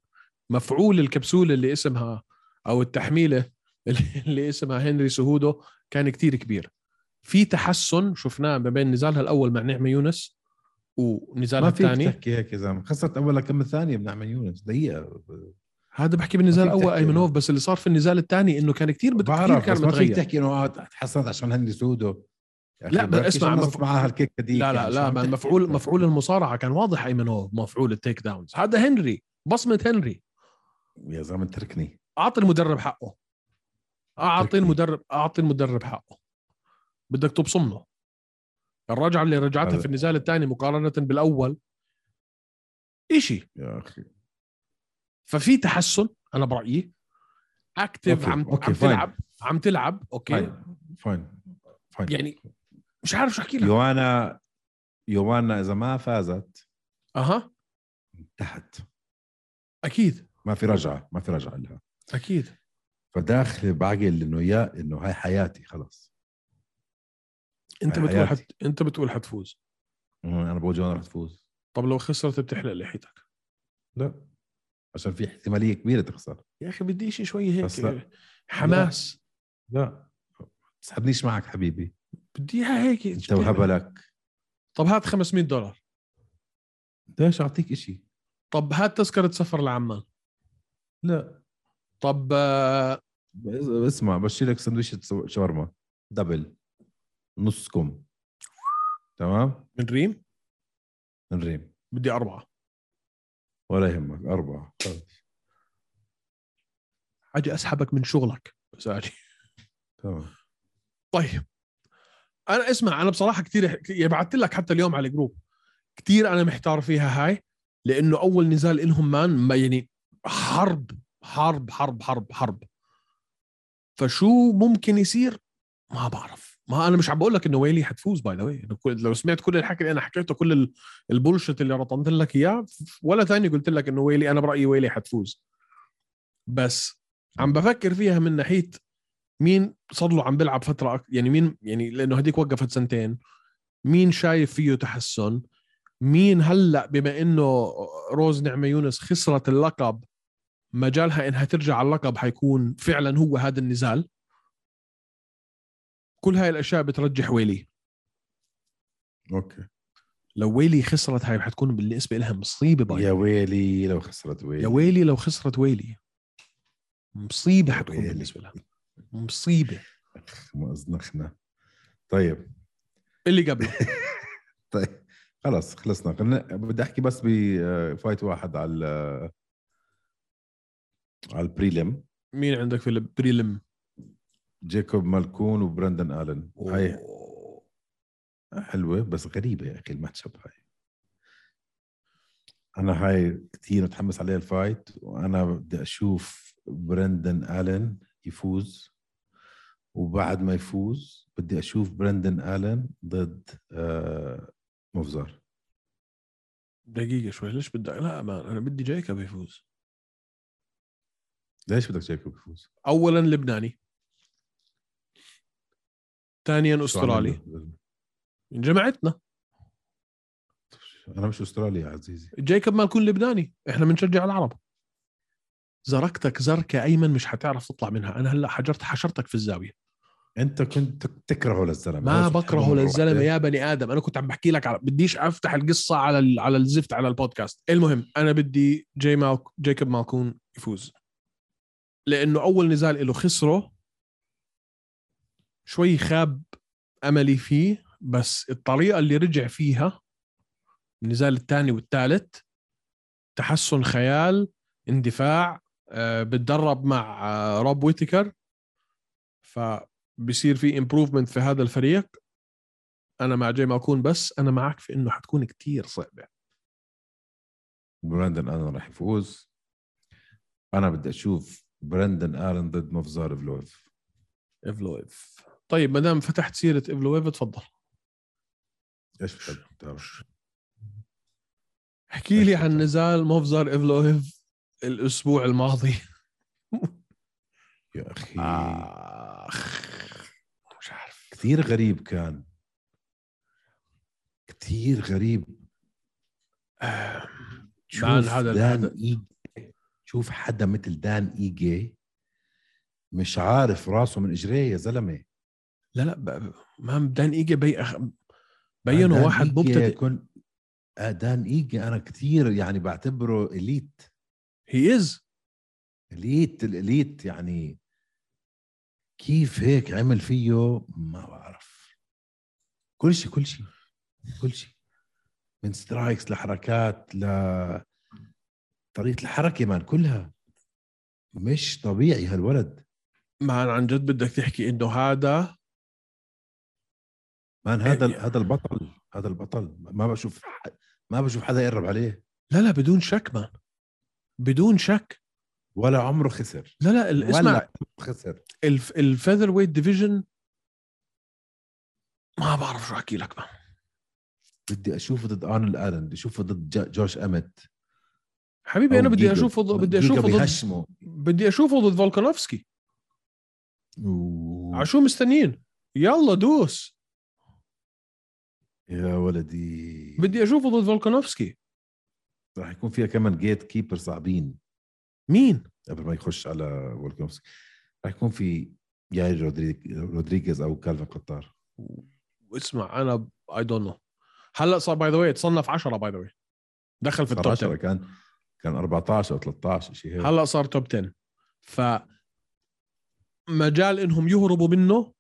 مفعول الكبسولة اللي اسمها أو التحميلة اللي اسمها هنري سهودو كان كتير كبير. في تحسن شفناه ما بين نزالها الأول مع نعمة يونس ونزالها ما فيك الثاني. تحكي هيك يا زلمة. خسرت أول كم ثانية بنعمل يونس. دقيقة. هذا بحكي بالنزال الأول أيمنوف بس اللي صار في النزال الثاني إنه كان كتير بت- بعرف كان بس ما فيك تحكي إنه آه تحسنت عشان هنري سودو. لا، بس اسمع، مف- معها هالكيكه دي لا لا لا ما مفعول مفعول المصارعة كان واضح إيمنوف مفعول ال takedowns. هذا هنري بصمة هنري. يا زلمة اتركني أعطي المدرب حقه. أعطي. المدرب أعطي المدرب حقه. بدك تبصم له. الرجعه اللي رجعتها في النزال الثاني مقارنة بالأول إشي. يا أخي. ففي تحسن أنا برأيي. أكتف okay، عم okay، عم fine. تلعب عم تلعب okay؟ fine fine فاين. يعني مش عارف شو أحكي لك. يوانا يوانا إذا ما فازت أها. تحت أكيد. ما في رجعة ما في رجعة لها. أكيد. فداخل بعقل إنه يا إنه هاي حياتي خلص أنت بتقول. حت... أنت بتقول حتفوز. أنا بقول جوانا رح تفوز طب لو خسرت بتحلق لحيتك لا. عشان في احتمالية كبيرة تخسر. يا أخي بدي شيء شوي هيك لا. حماس. لا. تسحبنيش معك حبيبي. بدي إياها هيك أنت وهبلك. طب هات 500 دولار. ليش أعطيك إشي؟ طب هات تذكرة سفر لعمان. لا. طب آه، اسمع بشيلك سندويشة شاورما. دبل. نص كم تمام؟ من ريم؟ من ريم. بدي أربعة. ولا يهمك أربعة. خلص. أجي أسحبك من شغلك بس أجي تمام. طيب. أنا اسمع أنا بصراحة كثير بعثت لك حتى اليوم على ال group كثير أنا محتار فيها هاي لأنه أول نزال إلهم man ما يعني حرب حرب حرب حرب حرب. فشو ممكن يصير؟ ما بعرف. ما أنا مش عم بقول لك إنه ويلي حتفوز by the way لو سمعت كل الحكي اللي أنا حكيته كل ال- البولشت اللي رطنت لك إياه ولا ثاني قلت لك إنه ويلي أنا برأيي ويلي حتفوز. بس عم بفكر فيها من ناحية مين صار له عم بيلعب فترة. يعني مين يعني لأنه هديك وقفت سنتين. مين شايف فيه تحسن؟ مين هلأ بما إنه روز نعمة يونس خسرت اللقب مجالها إنها ترجع على اللقب حيكون فعلا هو هذا النزال؟ كل هاي الأشياء بترجح ويلي. okay. لو ويلي خسرت هاي حتكون بالنسبة لها مصيبة bye يا ويلي لو خسرت ويلي. يا ويلي لو خسرت ويلي. مصيبة حتكون ويلي. بالنسبة لها. مصيبة. ما أزنخنا طيب. اللي قبله. طيب. خلص خلصنا. خلنا بدي أحكي بس ب fight واحد على ال- على ال prelim مين عندك في ال prelim جيكوب مالكوم وبرندن آلن. هاي. حلوة بس غريبة يا أخي ال matchup هاي. أنا هاي كثير متحمس عليها ال fight وأنا بدي أشوف برندن آلن يفوز. وبعد ما يفوز بدي أشوف برندن آلن ضد آه موفزار دقيقة شوي ليش بدك؟ لا ما أنا بدي جايكوب يفوز. ليش بدك جيكوب يفوز؟ اولا لبناني. ثانيا أسترالي. جماعتنا أنا مش أسترالي يا عزيزي. جايكوب ما يكون لبناني. إحنا بنشجع العرب. زركتك زركة أيمن مش حتعرف تطلع منها. أنا هلأ حجرت حشرتك في الزاوية. أنت كنت تكرهه للزلمة. ما بكرهه للزلمة. واحدة. يا بني آدم أنا كنت عم بحكي لك على بديش أفتح القصة على ال... على الزفت على البودكاست. المهم أنا بدي جاي مالك... جايكوب مالكون يفوز. لأنه أول نزال له خسره شوي خاب أملي فيه بس الطريقة اللي رجع فيها النزال الثاني والثالث تحسن خيال اندفاع آه، بتدرب مع آه، روب ويتكر فبصير في improvement في هذا الفريق. أنا مع جاي ما أكون بس أنا معك في إنه حتكون كتير صعبة. براندن آلن راح يفوز. أنا بدي أشوف براندن آلن ضد موفزار فلويف ايفلويف طيب ما دام فتحت سيرة ايفلويف تفضل إيش؟ احكي لي عن؟ نزال موفزار ايفلويف الأسبوع الماضي. يا أخي. آخ. مش عارف. كثير غريب كان. كثير غريب. آه، شوف هذا- دان هذا- إيجي. شوف حدا مثل دان إيجي مش عارف راسه من إجريه يا زلمة. لا لا ما دان إيجي بي أخ... بينه واحد مبتدئ كن... آه، دان إيجي أنا كثير يعني بعتبره elite. he is elite ال elite يعني كيف هيك عمل فيه ما بعرف. كل شيء كل شيء كل شيء من strikes لحركات ل طريقة الحركة man كلها. مش طبيعي هالولد. man عن جد بدك تحكي إنه هذا man هذا إيه. هذا البطل هذا البطل. ما بشوف ما بشوف حدا يقرب عليه. لا لا بدون شك man. بدون شك. ولا عمره خسر. لا لا ال- اسمع. ولا خسر. الف ال featherweight division ما بعرف شو أحكي لك بقى بدي أشوفه ضد ارنولد الن بدي اشوفه ضد جوش امت حبيبي أنا بدي. أشوفه ضد- بدي أشوفه ضد بيهشمه. بدي أشوفه ضد فولكانوفسكي شو مستنيين؟ يلا دوس. يا ولدي. بدي أشوفه ضد فولكانوفسكي. راح يكون فيها كمان gatekeeper صعبين. مين؟ قبل ما يخش على فولكانوفسكي. راح يكون في ياير رودريك- رودريغيز أو كالفن قطار. اسمع أنا I don't know هلأ صار by the way تصنف 10 by the way دخل في ال top 10 10 كان كان 14 أو 13 شيء هيك. هلأ صار top 10 ف مجال إنهم يهربوا منه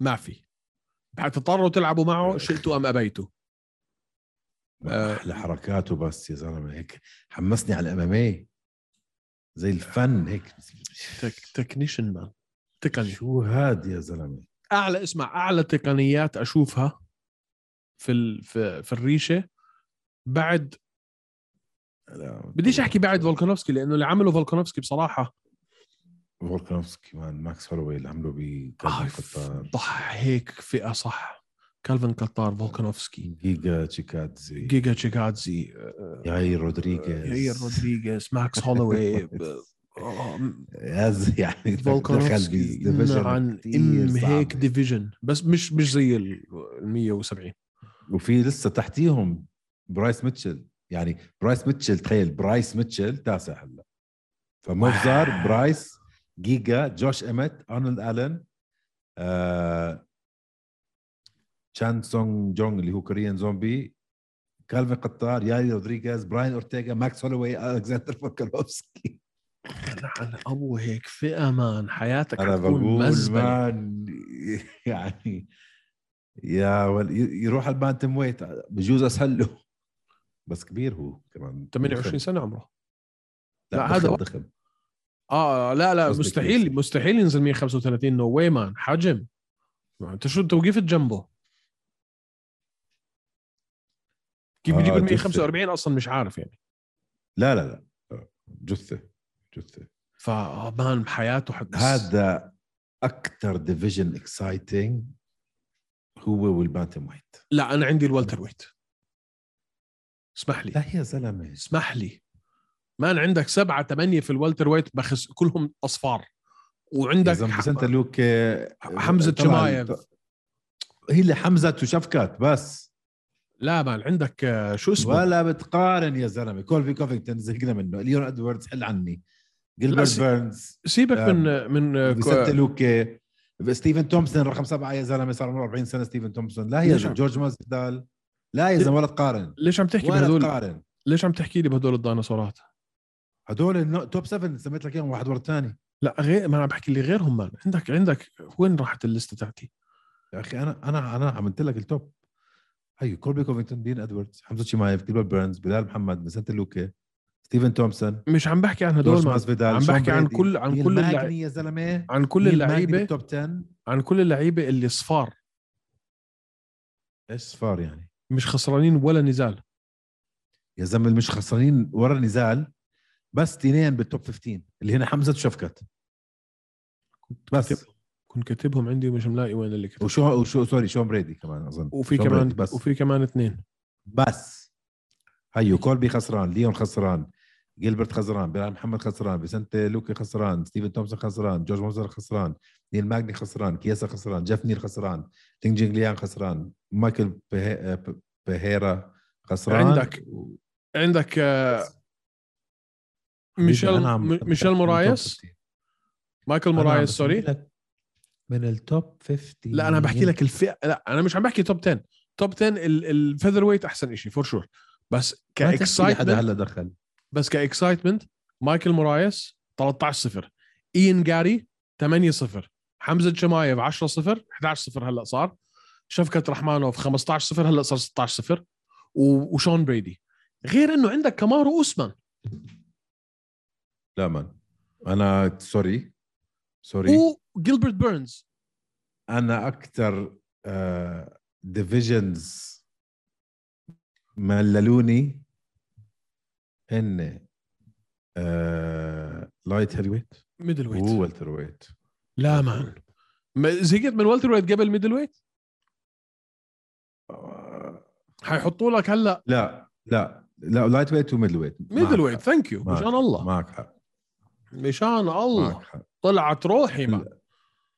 ما في. حتضطروا تلعبوا معه شئتوا أم أبيتوا. آه. أحلى حركاته بس يا زلمة هيك حمسني على الامامي زي الفن هيك. tech technician man. تقني. شو هاد يا زلمة؟ أعلى اسمع أعلى تقنيات أشوفها في ال... في في الريشة بعد بديش أحكي بعد فولكانوفسكي لأنه اللي عمله فولكانوفسكي بصراحة فولكانوفسكي man ماكس هولوي اللي عمله آه، بكالفن قطار. صح هيك فئة صح. كالفن قطار فولكانوفسكي. جيجا تشيكادزي. جيجا تشيكادزي آه، ياير رودريغيز. ياير رودريغيز ماكس هولوي ب- آه، ياز يعني فولكانوفسكي عن إم. هيك division بس مش مش زي ال 170 وفي لسه تحتيهم برايس ميتشل. يعني برايس ميتشل تخيل برايس ميتشل تاسع هلأ. فموفزار wow. برايس جيجا جوش إيمت أرنولد آلن آه، تشان سونج جونج اللي هو كوريان زومبي كالفين قطار ياري رودريغيز براين أورتيغا ماكس هولوي الكسندر فولكانوفسكي على أبو هيك فئة man. حياتك أنا بقول man يعني يا ول... يروح ال bantamweight بجوز اسهل له بس كبير هو كمان. 28 ضخم. سنة عمره. لا, لا، هذا ضخم آه لا لا مستحيل يوصل. مستحيل ينزل 135 no way man حجم أنت شو انت وقفت جنبه كيف آه، بيجيب ال جثة. 145 أصلا مش عارف يعني. لا لا لا. آه، جثة جثة. فمان بحياته حد هذا أكثر division exciting هو وال bantamweight لا أنا عندي ال welterweight اسمح لي. لا يا زلمة. اسمح لي. مان عندك سبعة ثمانية في ال welterweight بخس كلهم أصفار. وعندك عندك فيسنتي لوكي آه، حمزة طلع- شمايف. هي اللي حمزة وشفكت بس. لا مان عندك آه، شو اسمه؟ ولا بتقارن يا زلمة. كولفي كوفينغتون زهقنا منه. ليون إدواردز حل عني. جيلبرت بيرنز. سيبك آه، من من آه، فيسنتي كو- لوكي ستيفن تومسون رقم سبعة يا زلمة صار عمره 40 سنة ستيفن تومسون. لا يا زلمة. جورج ماسفيدال لا يا زلمة ولا تقارن. ليش عم تحكي بهدول تقارن. ليش عم تحكي لي بهدول الديناصورات؟ هدول top 7 سميت لك إياهم واحد ورا الثاني. لا غير ما أنا بحكي لي غيرهم مان عندك عندك وين راحت الليستة تاعتي؟ يا أخي أنا أنا أنا عملت لك ال top هي كولبي كوفينغتون ليون إدواردز حمزة شمايف جيلبرت بيرنز بلال محمد فيسنتي لوكي ستيفن تومسون. مش عم بحكي عن هدول ماسفيدال عم بحكي عن. كل عن كل اللعيبه يا زلمة عن كل اللعيبه بال top 10 عن كل اللعيبة اللي صفار. إيش صفار يعني؟ مش خسرانين ولا نزال. يا زلمة مش خسرانين ولا نزال. بس اثنين بال top 15 اللي هنا حمزة وشفكت بس كاتب- كنت كاتبهم عندي ومش ملاقي وين اللي كتب وشو وشو sorry شون بريدي كمان أظن. وفي كمان بس. وفي كمان اثنين. بس. هيو كولبي خسران ليون خسران جيلبرت خسران بيلال محمد خسران فيسنتي لوكي خسران ستيفن تومسون خسران جورج موزر خسران نيل ماجني خسران كياسا خسران جيف نير خسران تينج جينغ ليان خسران مايكل بيه- ب- بيهيرا خسران. عندك عندك آه، ميشيل ميشيل مورايس؟ مايكل مورايس sorry. من ال top 50 لا أنا بحكي لك الفئة. لا أنا مش عم بحكي top 10 top 10 ال featherweight أحسن شيء for sure بس لي حدا ك excitement هلا دخل. بس ك excitement مايكل مورايس 13 0 إيان جاري 8 0 حمزة شمايف 10 0 11 0 هلا صار. شفكت رحمانوف 15 0 هلا صار 16 0 وشون بريدي. غير إنه عندك كامارو أوسمان. لا مان أنا sorry sorry وجيلبرت بيرنز أنا أكثر divisions مللوني هن آه... light heavyweight middleweight و welterweight لا مان ما- زهقت من welterweight قبل middleweight آه... حيحطوا لك هلا. لا لا لا lightweight و middleweight middleweight thank you. مشان الله. معك حق. مشان الله. طلعت روحي ما.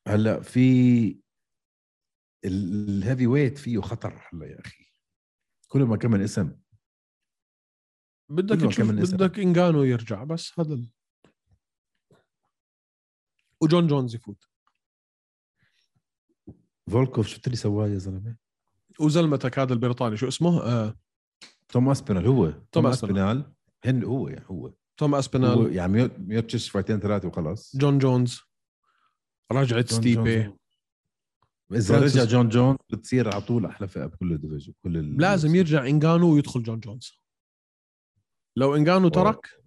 هلا في ال heavyweight فيه خطر هلا يا أخي. كل ما كمان اسم. بدك تشوف. بدك انجانو يرجع بس هذا ال... وجون جونز يفوت. فولكوف شفت اللي سواه يا زلمة؟ وزلمتك هذا البريطاني شو اسمه؟ آه توم اسبينال هو. توم أسبينال. اسبينال هن هو يعني هو. توم اسبينال يعني ميوت ميوتشش فايتين ثلاثة وخلاص. جون جونز. رجعت جون ستيبي. جونز. إذا رجع جون جون بتصير على طول أحلى فئة بكل ال division كل لازم يرجع انجانو ويدخل جون جونز. لو انجانو ترك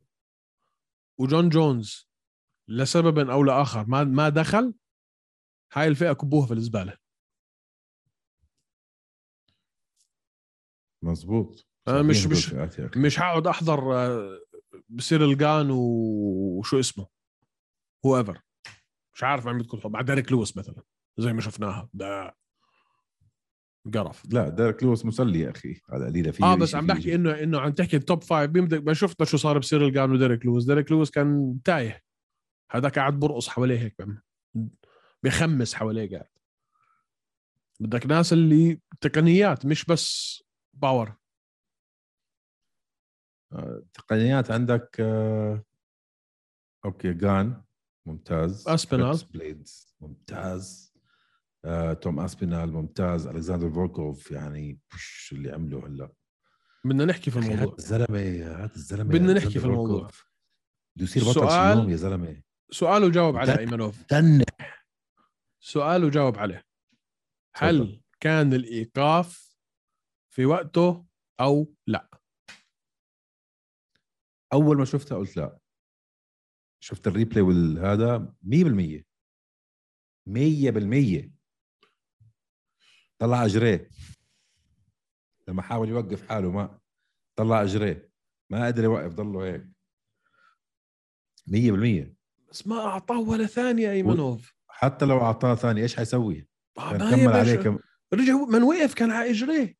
وجون جونز لسبب أو لآخر ما ما دخل هاي الفئة كبوها في الزبالة. مزبوط أنا مش- مش-. مش هقعد أحضر سيريل جان و- وشو اسمه؟ whoever مش عارف عم يدخل مع ديريك لويس مثلا زي ما شفناها. ده قرف. لا ديريك لويس مسلي يا أخي. على قليله في آه بس عم بحكي انه إنه عم تحكي ال top five ما شفنا شو صار سيريل جان وديريك لويس. ديريك لويس كان تايه. هذاك قاعد برقص حواليه هيك بيخمس حواليه قاعد. بدك ناس اللي تقنيات مش بس power تقنيات عندك آه، okay جان ممتاز. أسبينال. كيرتس بليدز ممتاز. آه، توم أسبينال ممتاز. الكسندر فولكوف يعني اللي عمله هلا. بدنا نحكي في هذا الموضوع. الزلمة هذا الزلمة بدنا نحكي في الموضوع. بده يصير بطل سؤال- يوم يا زلمة؟ سؤال وجاوب عليه ايمنوف تنح. سؤال وجاوب عليه. هل. كان الإيقاف في وقته أو لا؟ أول ما شفتها قلت لا. شفت الريبلاي والهذا 100% 100% طلع اجريه لما حاول يوقف حاله ما طلع اجريه ما قدر يوقف ضله هيك. 100% بس ما أعطاه ولا ثانية even if حتى لو أعطاه ثانية إيش حيسوي؟ آه، كان كمل عليه. كم... رجع من وقف كان على اجريه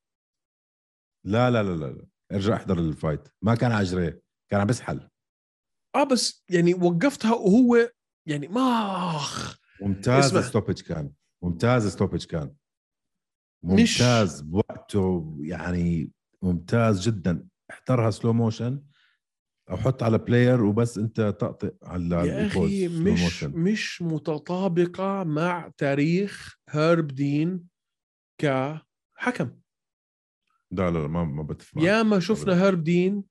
لا لا لا لا لا. ارجع احضر ال fight. ما كان على اجريه كان عم بسحل آه بس يعني وقفتها وهو يعني ما أخ. ممتاز. stoppage كان. ممتاز stoppage كان. مش- ممتاز بوقته يعني ممتاز جدا. احضرها slow motion أو حط على player وبس أنت طقطق على يا أخي مش. مش متطابقة مع تاريخ هيرب دين كحكم. لا لا لا ما ما بتفق معك. يا ما شفنا هيرب دين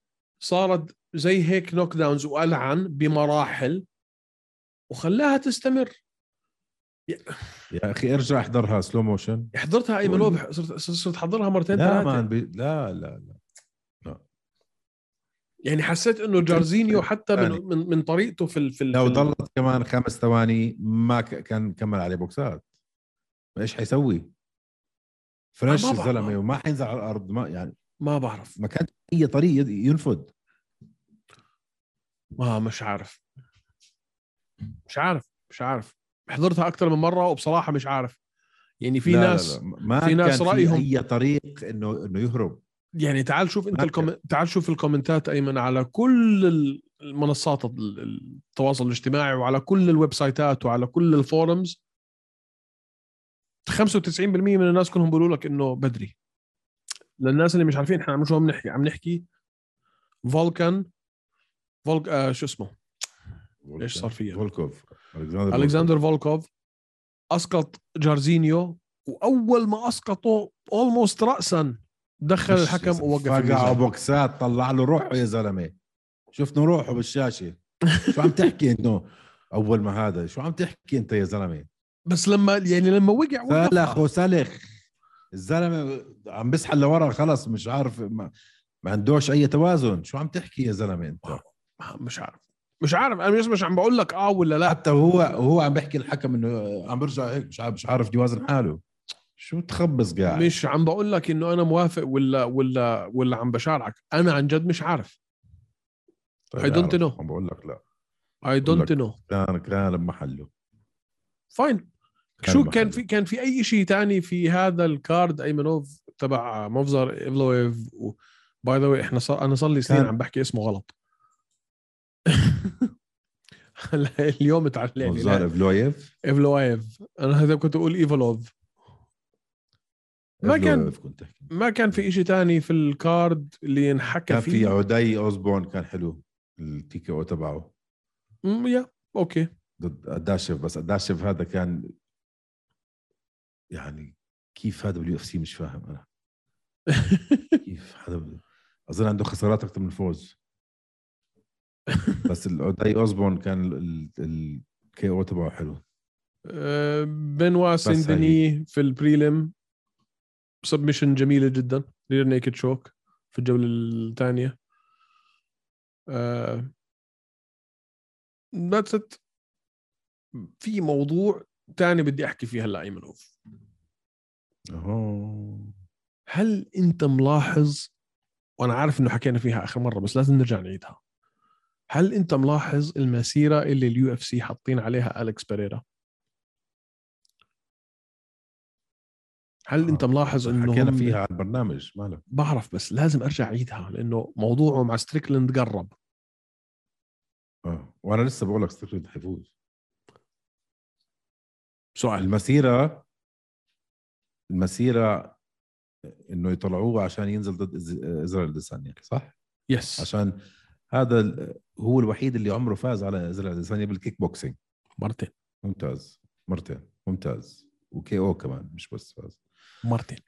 صارت زي هيك knockdowns وألعن بمراحل وخلاها تستمر. يا أخي ارجع احضرها slow motion حضرتها ايمن صرت صرت احضرها مرتين لا ثلاثة. man بي... لا لا لا. يعني حسيت إنه جارزينيو حتى من يعني. من, من طريقته في ال في, لو ضلت كمان خمس ثواني ما ك... كان كمل عليه بوكسات. إيش حيسوي؟ fresh. الزلمة وما حينزل على الأرض ما يعني. ما بعرف. ما كان أي طريق ينفذ ما مش عارف. مش عارف مش عارف. حضرتها أكثر من مرة وبصراحة مش عارف. يعني في لا ناس لا لا. ما في ناس كان رأيهم- في أي طريق انه إنه يهرب. يعني تعال شوف أنت الكوم... تعال شوف الكومنتات أيمن على كل ال- المنصات ال- التواصل الاجتماعي وعلى كل الويب سايتات وعلى كل ال forums. 95% من الناس كلهم بيقولوا لك إنه بدري. للناس اللي مش عارفين إحنا عم شو عم نحكي عم نحكي. فولكان فولك آه شو اسمه؟ إيش صار فيها؟ فولكوف. ألكسندر ألكسندر فولكوف أسقط جارزينيو وأول ما أسقطه almost راسا دخل الحكم ووقف النزال. بوكسات طلع له روحه يا زلمة. شفنا روحه بالشاشة. شو عم تحكي إنه؟ أول ما هذا. شو عم تحكي أنت يا زلمة؟ بس لما يعني لما وقع سلخ وسلخ الزلمة عم بسحل لورا خلص مش عارف ما, ما عندوش أي توازن. شو عم تحكي يا زلمة أنت؟ مش عارف. مش عارف أنا مش مش عم بقول لك آه ولا لا. حتى هو هو عم بحكي الحكم إنه عم برجع هيك مش عارف مش عارف يوازن حاله. شو تخبص قاعد؟ مش عم بقول لك إنه أنا موافق ولا ولا ولا عم بشارعك. أنا عن جد مش عارف. I don't know. عم بقول لك لا. I don't. know كان كان بمحله. فاين شو كان. في كان في أي شيء تاني في هذا الكارد أيمنوف تبع مفزر ايفلويف باي ذا إحنا صار أنا صار لي سنين عم بحكي اسمه غلط. هلا اليوم تعلمني مزار فلويف ايفلويف أنا هذا كنت أقول ايفلوف ما كان- ما كان في شيء تاني في الكارد اللي ينحكى كان في فيه؟ عدي أوزبورن كان حلو ال TKO تبعه. yeah okay. ضد اداشف بس اداشف هذا كان يعني كيف هذا بال UFC؟ مش فاهم أنا. كيف هذا؟ أظن عنده خسارات أكثر من فوز. بس الاوداي اوزبورن كان ال KO تبعه حلو. آه، بنوا. سندني في ال prelim submission جميلة جدا. rear naked choke في الجولة الثانية. that's it في موضوع تاني بدي أحكي فيه هلأ ايمنوف اهو هل أنت ملاحظ وأنا عارف إنه حكينا فيها آخر مرة بس لازم نرجع نعيدها. هل انت ملاحظ المسيرة اللي ال UFC حاطين عليها اليكس بيريرا هل انت ملاحظ انه حكينا فيها على البرنامج مالك بعرف بس لازم أرجع أعيدها لأنه موضوعه مع ستريكلند قرب. آه وأنا لسه بقول لك ستريكلند حيفوز. سؤال. المسيرة المسيرة إنه يطلعوه عشان ينزل ضد إزرائيل ديسانيا صح؟ yes عشان هذا هو الوحيد اللي عمره فاز على إزرائيل. ديسانيا بالكيك بوكسينج. مرتين ممتاز. مرتين ممتاز. و KO كمان مش بس فاز. مرتين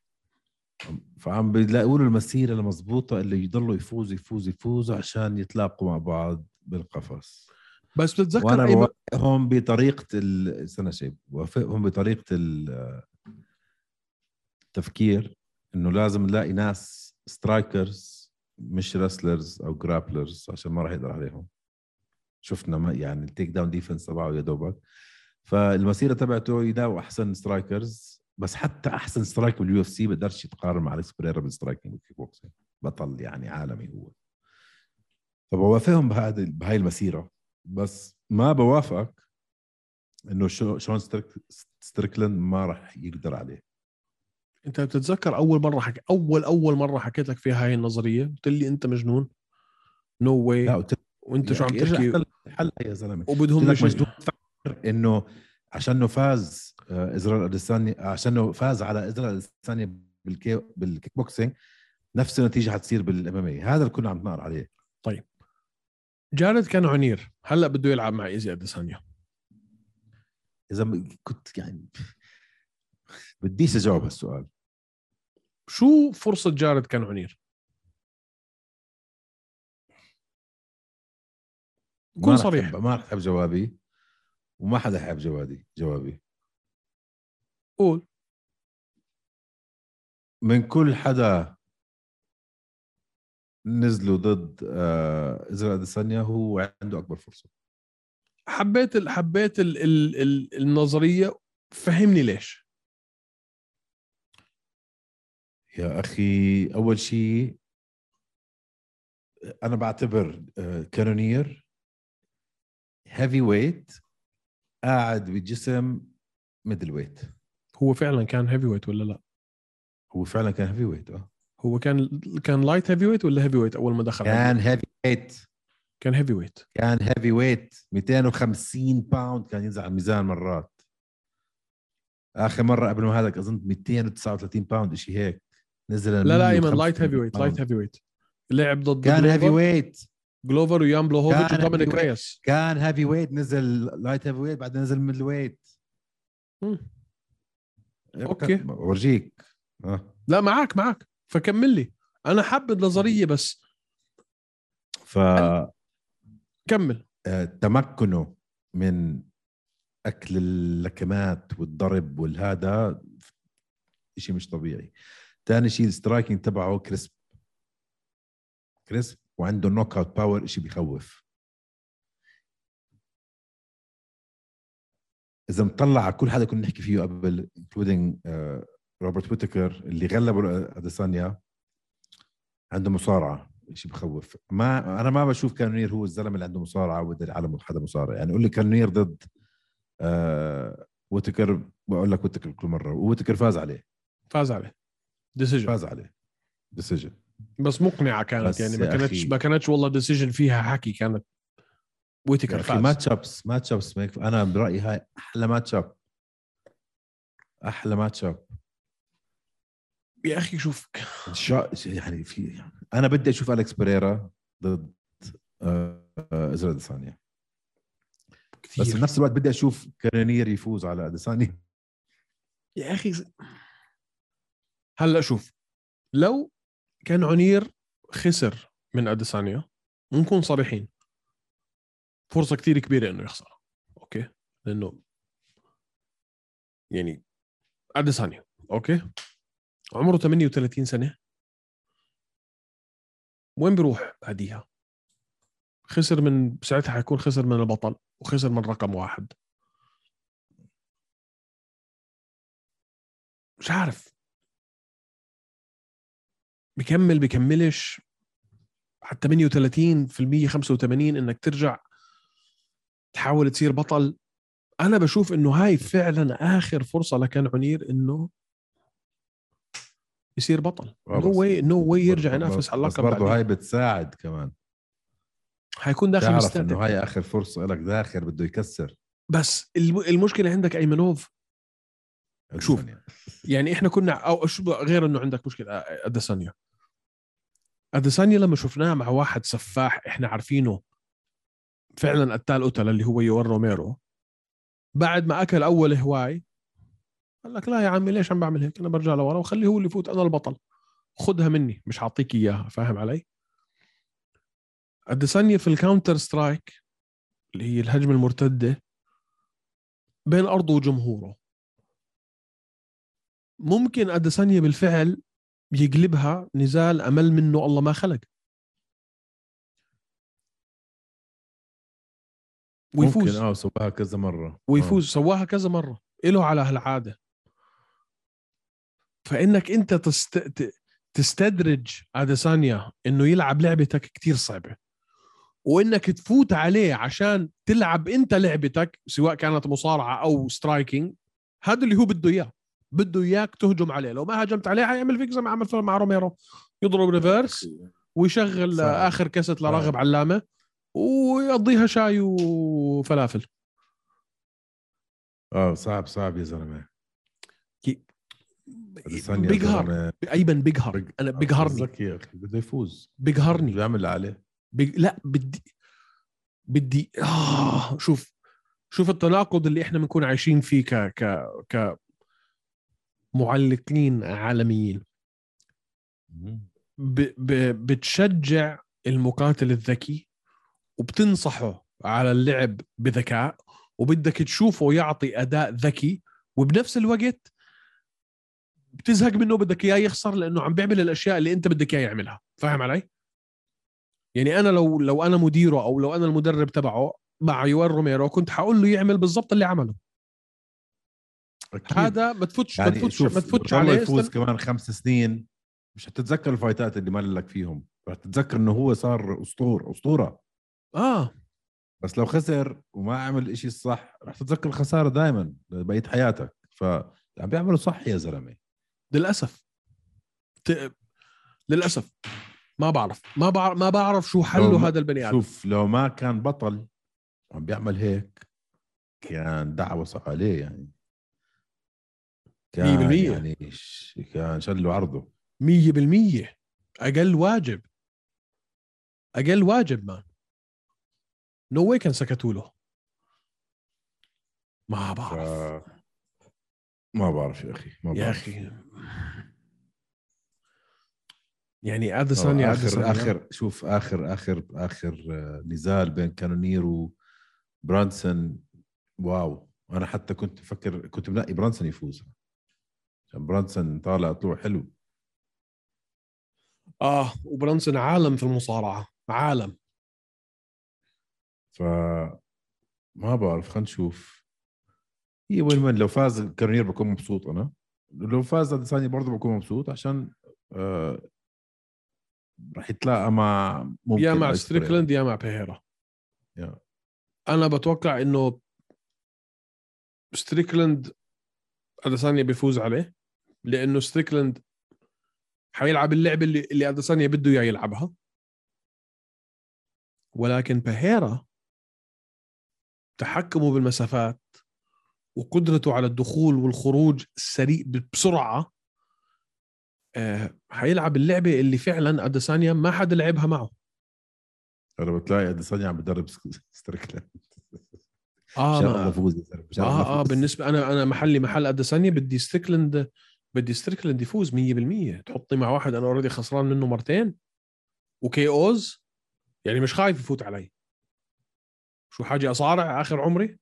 فعم بيلاقوا له المسيرة المضبوطة اللي يضلوا يفوز يفوز يفوز عشان يتلاقوا مع بعض بالقفص. بس بتتذكر وأنا أي بوافقهم بطريقة ال- استنى شيء. بوافقهم بطريقة ال- التفكير إنه لازم نلاقي ناس strikers مش wrestlers أو grapplers عشان ما راح يقدر عليهم. شفنا ما يعني ال takedown defense تبعه يا دوبك. فالمسيرة تبعته يلاقوا أحسن strikers بس حتى أحسن striker بال UFC بقدرش يتقارن مع اليكس بريرا بال striking وال kickboxing بطل يعني عالمي هو. فبوافقهم بهذه بهاي المسيرة. بس ما بوافقك إنه شو شون ستريك ستريكلاند ما راح يقدر عليه. أنت بتتذكر أول مرة حكي أول أول مرة حكيت لك فيها هاي النظرية؟ قلت لي أنت مجنون. نو no واي قلت وأنت شو عم ارجع تحكي؟ الحل يا زلمة. وبدهم مش مجنون. تفكر إنه عشانه فاز آه، ازرائيل اديساني عشانه فاز على ازرائيل اديساني بالكي بالكيك بوكسينج نفس النتيجة حتصير بال MMA هذا اللي كنا عم نقر عليه. جارد كانونير. هلأ بده يلعب مع إيزي اديسانيا إذا كنت يعني بديش أجاوب هالسؤال. شو فرصة جارد كان عنير كون صريح. ما رح تحب جوابي وما حدا حيحب جوابي جوابي. قول. من كل حدا نزلوا ضد آه، ازرائيل أديسانيا هو عنده أكبر فرصة. حبيت ال حبيت ال ال ال النظرية فهمني ليش. يا أخي أول شيء أنا بعتبر كانونير heavyweight قاعد بجسم middleweight هو فعلا كان heavyweight ولا لا؟ هو فعلا كان heavyweight آه. هو كان كان light heavyweight ولا heavyweight أول ما دخل؟ كان heavyweight كان heavyweight كان heavyweight 250 pound كان ينزل على الميزان مرات. آخر مرة قبل ما هذا أظن 239 pound شيء هيك. نزل لا لا أيمن 155 light heavyweight light. heavyweight لعب ضد كان heavyweight جلوفر ويان بلوهوفيتش ودومينيك. ريس كان heavyweight نزل light heavyweight بعدين نزل middleweight مم. okay. ورجيك آه. لا معك معك فكمل لي. أنا حاب النظريه بس. ف كمل. آه، تمكنه من أكل اللكمات والضرب والهذا شيء مش طبيعي. ثاني شيء ال striking تبعه crisp. crisp وعنده knockout power شيء بيخوف. إذا مطلع على كل هذا كنا نحكي فيه قبل including روبرت ويتكر اللي غلبوا اديسانيا عنده مصارعة. شيء بخوف. ما أنا ما بشوف كانونير هو الزلمة اللي عنده مصارعة وبده على حدا مصارع. يعني قول لي كانونير ضد آه وتكر بقول لك وتكر كل مرة. وتكر فاز عليه. فاز عليه. decision فاز عليه. decision بس مقنعة كانت بس يعني ما كانتش ما كانتش والله decision فيها حكي كانت ويتكر فاز. matchups matchups أنا برأيي هاي أحلى matchup أحلى matchup يا أخي شوف. شا... يعني في أنا بدي أشوف اليكس بريرا ضد آه، آه، ازرا ديسانيا. بس بنفس الوقت بدي أشوف كانونير يفوز على اديسانيا يا أخي هلا شوف لو كانونير خسر من أديسانيا نكون صريحين. فرصة كثير كبيرة إنه يخسر. okay؟ لأنه يعني أديسانيا. okay؟ عمره 38 سنة. وين بيروح بعديها؟ خسر من ساعتها حيكون خسر من البطل وخسر من رقم واحد. مش عارف. بكمل بكملش حتى 38 في المية 85 إنك ترجع تحاول تصير بطل أنا بشوف إنه هاي فعلا آخر فرصة لكان عنير إنه يصير بطل no way no way يرجع ينافس على اللقب برضه. هاي بتساعد كمان حيكون داخل تعرف إنه هاي آخر فرصة لك داخل بده يكسر بس الم- المشكلة عندك أيمنوف شوف. أديسانيا. يعني إحنا كنا أو شو غير إنه عندك مشكلة اديسانيا اديسانيا لما شفناه مع واحد سفاح إحنا عارفينه فعلا قتال قتل اللي هو يويل روميرو. بعد ما أكل أول هواي قال لك لا يا عمي ليش عم بعمل هيك؟ أنا برجع لورا وخليه هو اللي يفوت أنا البطل. خدها مني مش حاعطيك إياها فاهم علي؟ اديسانيا في ال counter strike اللي هي الهجمة المرتدة بين أرضه وجمهوره. ممكن اديسانيا بالفعل يقلبها نزال أمل منه الله ما خلق. ويفوز. ممكن آه سواها كذا مرة. ويفوز. سواها كذا مرة. إله على هالعادة. فإنك أنت تست... تستدرج اديسانيا إنه يلعب لعبتك كتير صعبة. وإنك تفوت عليه عشان تلعب أنت لعبتك سواء كانت مصارعة أو striking هذا اللي هو بده إياه. بده إياك تهجم عليه. لو ما هجمت عليه حيعمل فيك زي ما عمل مع روميرو. يضرب reverse ويشغل صعب. آخر كاسة لراغب. علامة ويقضيها شاي وفلافل. آه صعب صعب يا زلمة. بيقهر. أيمن بيقهر. بيق- أنا بيقهرني. ذكي يا أخي بده يفوز. بيقهرني. بده يعمل اللي عليه. بي... لا بدي بدي آه شوف. شوف التناقض اللي إحنا بنكون عايشين فيه ك ك ك معلقين عالميين. ب... ب... بتشجع المقاتل الذكي وبتنصحه على اللعب بذكاء وبدك تشوفه يعطي أداء ذكي وبنفس الوقت بتزهق منه بدك إياه يخسر لأنه عم بيعمل الأشياء اللي أنت بدك اياه يعملها. فاهم علي؟ يعني أنا لو لو أنا مديره أو لو أنا المدرب تبعه مع يوان روميرو كنت حقول له يعمل بالضبط اللي عمله. هذا ما تفوتش ما يعني تفوتش شوف ما تفوتش عليه يفوز. كمان خمس سنين. مش هتتذكر الفايتات اللي مال لك فيهم. رح تتذكر إنه هو صار اسطور أسطورة. آه. بس لو خسر وما عمل إشي الصح رح تتذكر الخسارة دائما بقية حياتك. ف عم بيعملوا صح يا زلمة. للأسف. ت... للأسف. ما بعرف. ما بعرف ما بعرف شو لو حله ما- هذا البني آدم. شوف لو ما كان بطل وعم بيعمل هيك كان دعوة عليه يعني. كان 100%. يعني كان شلوا عرضه. مية بالمية. أقل واجب. أقل واجب man no way كان سكتوا له. ما ف... بعرف ما بعرف يا أخي ما يا بعرف. أخي. يعني آه، أديسانيا آخر آخر شوف آخر آخر آخر آه، نزال بين كانونير وبرانسون. wow. أنا حتى كنت بفكر كنت بنقي برانسون يفوز. برانسون طالع طلوع حلو. آه وبرانسون عالم في المصارعة عالم. ف ما بعرف خلينا نشوف. هي وين وين؟ لو فاز كانونير بكون مبسوط أنا. لو فاز اديسانيا برضه بكون مبسوط عشان آه راح يتلاقى مع ممكن يا مع. ستريكلاند يا مع بيهيرا. yeah. أنا بتوقع إنه ستريكلاند اديسانيا بيفوز عليه. لأنه ستريكلاند حيلعب اللعبة اللي اللي اديسانيا بده اياه يلعبها. ولكن بيهيرا تحكمه بالمسافات وقدرته على الدخول والخروج السريع بسرعة. آه، حيلعب اللعبة اللي فعلا اديسانيا ما حدا لعبها معه. أنا بتلاقي اديسانيا عم بدرب ستريكلاند آه مشان ما- الله فوز آه آه. بالنسبة أنا أنا محلي محل اديسانيا بدي ستريكلاند بدي ستريكلاند يفوز 100% تحطني مع واحد أنا already خسران منه مرتين و KOs يعني مش خايف يفوت علي. شو حاجة أصارع آخر عمري؟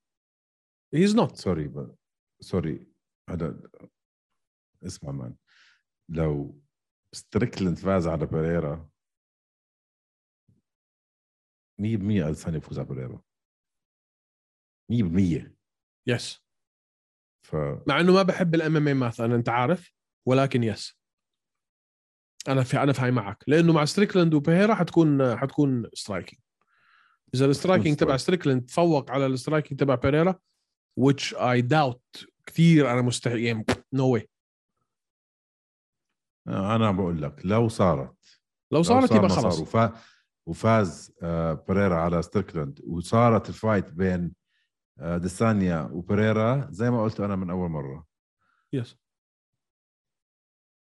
he's not sorry. sorry هذا اسمع man لو ستريكلاند فاز على بيريرا 100% اديسانيا يفوز على بيريرا. 100% yes ف مع إنه ما بحب ال MMA math أنت عارف؟ ولكن yes أنا في أنا فاي معك. لأنه مع ستريكلاند وبيهيرا حتكون حتكون striking إذا ال striking تبع. ستريكلاند تفوق على ال striking تبع بيريرا which I doubt كثير أنا مستحيل يعني no way أنا بقول لك لو صارت لو صارت صار يبقى خلص وفا... وفاز آه بيريرا على ستريكلاند وصارت ال fight بين أديسانيا وبيريرا زي ما قلت أنا من أول مرة. yes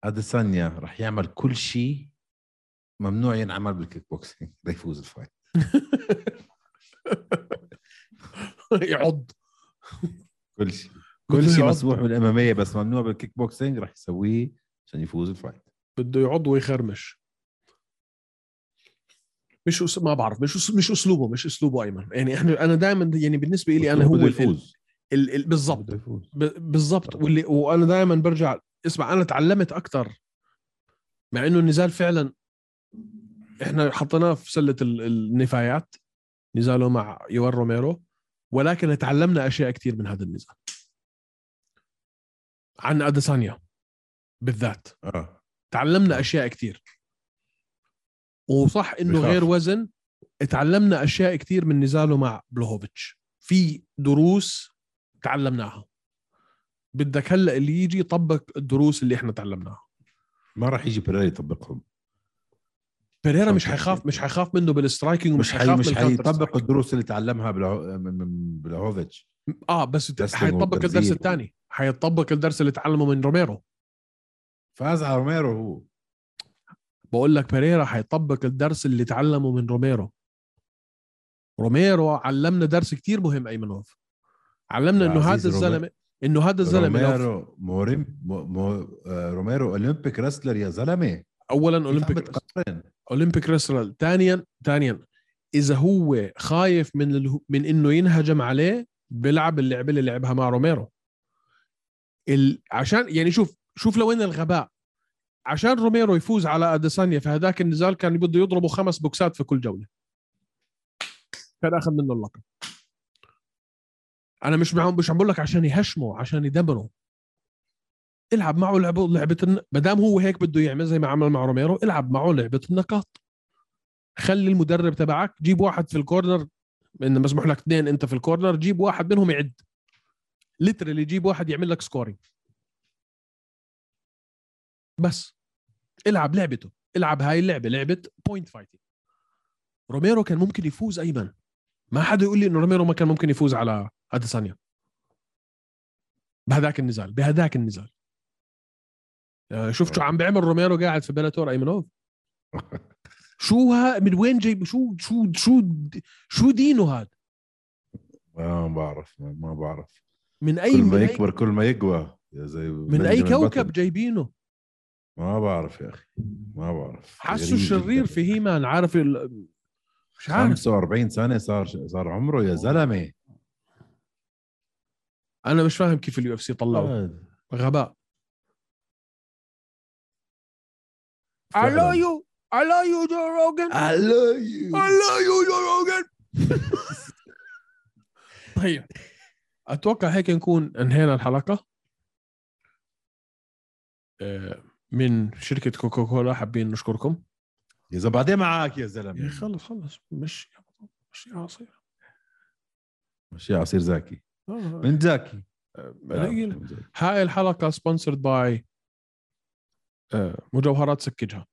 اديسانيا رح يعمل كل شيء ممنوع ينعمل بالكيك بوكسينج ليفوز ال fight. يعض. كل شيء كل شيء. مسموح بال MMA بس ممنوع بالكيك بوكسينج رح يسويه عشان يفوز ال fight. بده يعض ويخرمش. مش أس... ما بعرف مش أس... مش أسلوبه مش أسلوبه أيمن. يعني إحنا أنا دائما يعني بالنسبة لي أنا هو يفوز ال... ال... بالضبط. بالضبط. واللي وأنا دائما برجع اسمع أنا تعلمت أكثر مع إنه النزال فعلا إحنا حطيناه في سلة ال- النفايات نزاله مع يوان روميرو ولكن تعلمنا أشياء كثير من هذا النزال. عن أديسانيا بالذات. آه. تعلمنا أشياء كثير وصح إنه بخاف. غير وزن تعلمنا أشياء كثير من نزاله مع بلوهوفيتش في دروس تعلمناها بدك هلأ اللي يجي يطبق الدروس اللي إحنا تعلمناها ما راح يجي بيريرا يطبقهم بيريرا مش. حيخاف مش حيخاف منه بال striking ومش مش حي حيخاف مش حيطبق. الدروس اللي تعلمها. من بلاهوفيتش آه بس حيطبق الدرس. الثاني حيطبق الدرس اللي تعلمه من روميرو فاز على روميرو هو بقول لك بيريرا حيطبق الدرس اللي تعلمه من روميرو. روميرو علمنا درس كتير مهم ايمنوف علمنا إنه هذا الزلمه إنه هذا الزلمة روميرو موريم مو... مو... آه، روميرو Olympic wrestler يا زلمة. اولا Olympic؟ Olympic wrestler ثانيا ثانيا إذا هو خايف من اله... من إنه ينهجم عليه بيلعب اللعبة اللي لعبها مع روميرو. ال... عشان يعني شوف شوف لوين الغباء. عشان روميرو يفوز على أديسانيا في هذاك النزال كان بده يضربه خمس بوكسات في كل جولة. كان أخذ منه اللقب. أنا مش معهم مش عم بقول لك عشان يهشمه عشان يدمره العب معه لعبه لعبة ما دام هو هيك بده يعمل زي ما عمل مع روميرو العب معه لعبة النقاط. خلي المدرب تبعك جيب واحد في ال corner إن مسموح لك اثنين أنت في ال corner جيب واحد منهم يعد. literally جيب واحد يعمل لك scoring بس. العب لعبته. العب هاي اللعبة لعبة point fighting روميرو كان ممكن يفوز أيمن. ما حدا يقول لي إنه روميرو ما كان ممكن يفوز على أديسانيا. بهذاك النزال بهذاك النزال. آه، شفت شو عم بيعمل روميرو قاعد في بيلاتور أيمنوف؟ شو ها من وين جايب شو شو شو شو دينه هذا؟ ما بعرف ما بعرف. من اي كل من ما أي, يكبر كل ما يقوى. يا زي من أي كوكب. جايبينه؟ ما بعرف يا أخي ما بعرف. الشرير جداً. في هيمان عارف ال... مش عارف. 45 سنة صار صار عمره يا زلمة. أنا مش فاهم كيف ال UFC طلعوا. آه، غباء. I فعلاً. love you. I love you Joe Rogan. I love you. I love you Joe Rogan. طيب. أتوقع هيك نكون انهينا الحلقة. آه، من شركة كوكا كولا حابين نشكركم. إذا بعدين معك يا يا زلمة. أخي خلص خلص. مش مش عصير. ماشي عصير زاكي. آه. من زاكي. قليل. هاي الحلقة sponsored by مجوهرات سكجها.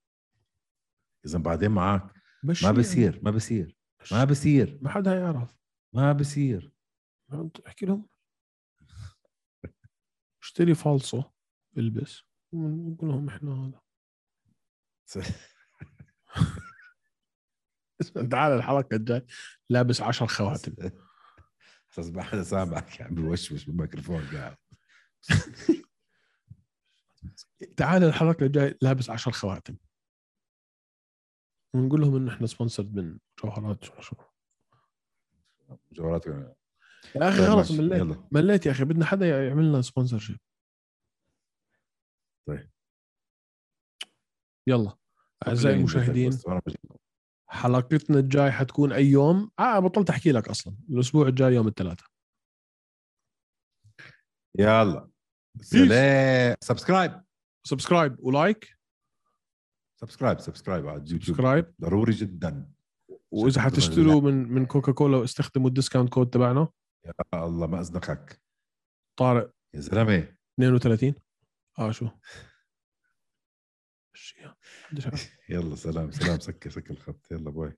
إذا بعدين معك مش ما بصير ما بصير ما بصير ما حدا يعرف. ما بصير احكي لهم؟ اشتري فالصو البس. ونقول لهم إحنا هذا. تعال الحلقة الجاي. لابس عشر خواتم. أساس ما حدا سامعك عم بوشوش بالميكروفون قاعد. تعال الحلقة الجاي لابس عشر خواتم. ونقول لهم انه إحنا sponsored من مجوهرات شو شو جوالات يا أخي خلص مليت. يلا. مليت يا أخي بدنا حدا يعمل لنا sponsorship طيب. يلا أعزائي المشاهدين. حلقتنا الجاي حتكون أي يوم. آه بطلت أحكي لك أصلا. الأسبوع الجاي يوم الثلاثاء. يلا. سلام. subscribe subscribe و like subscribe subscribe على اليوتيوب subscribe ضروري جدا. وإذا حتشتروا من من كوكا كولا استخدموا ال discount code تبعنا. يا الله ما ازنقك طارق. يا زلمة. 32 آه شو. يلا سلام سلام سكر سكر الخط. يلا bye.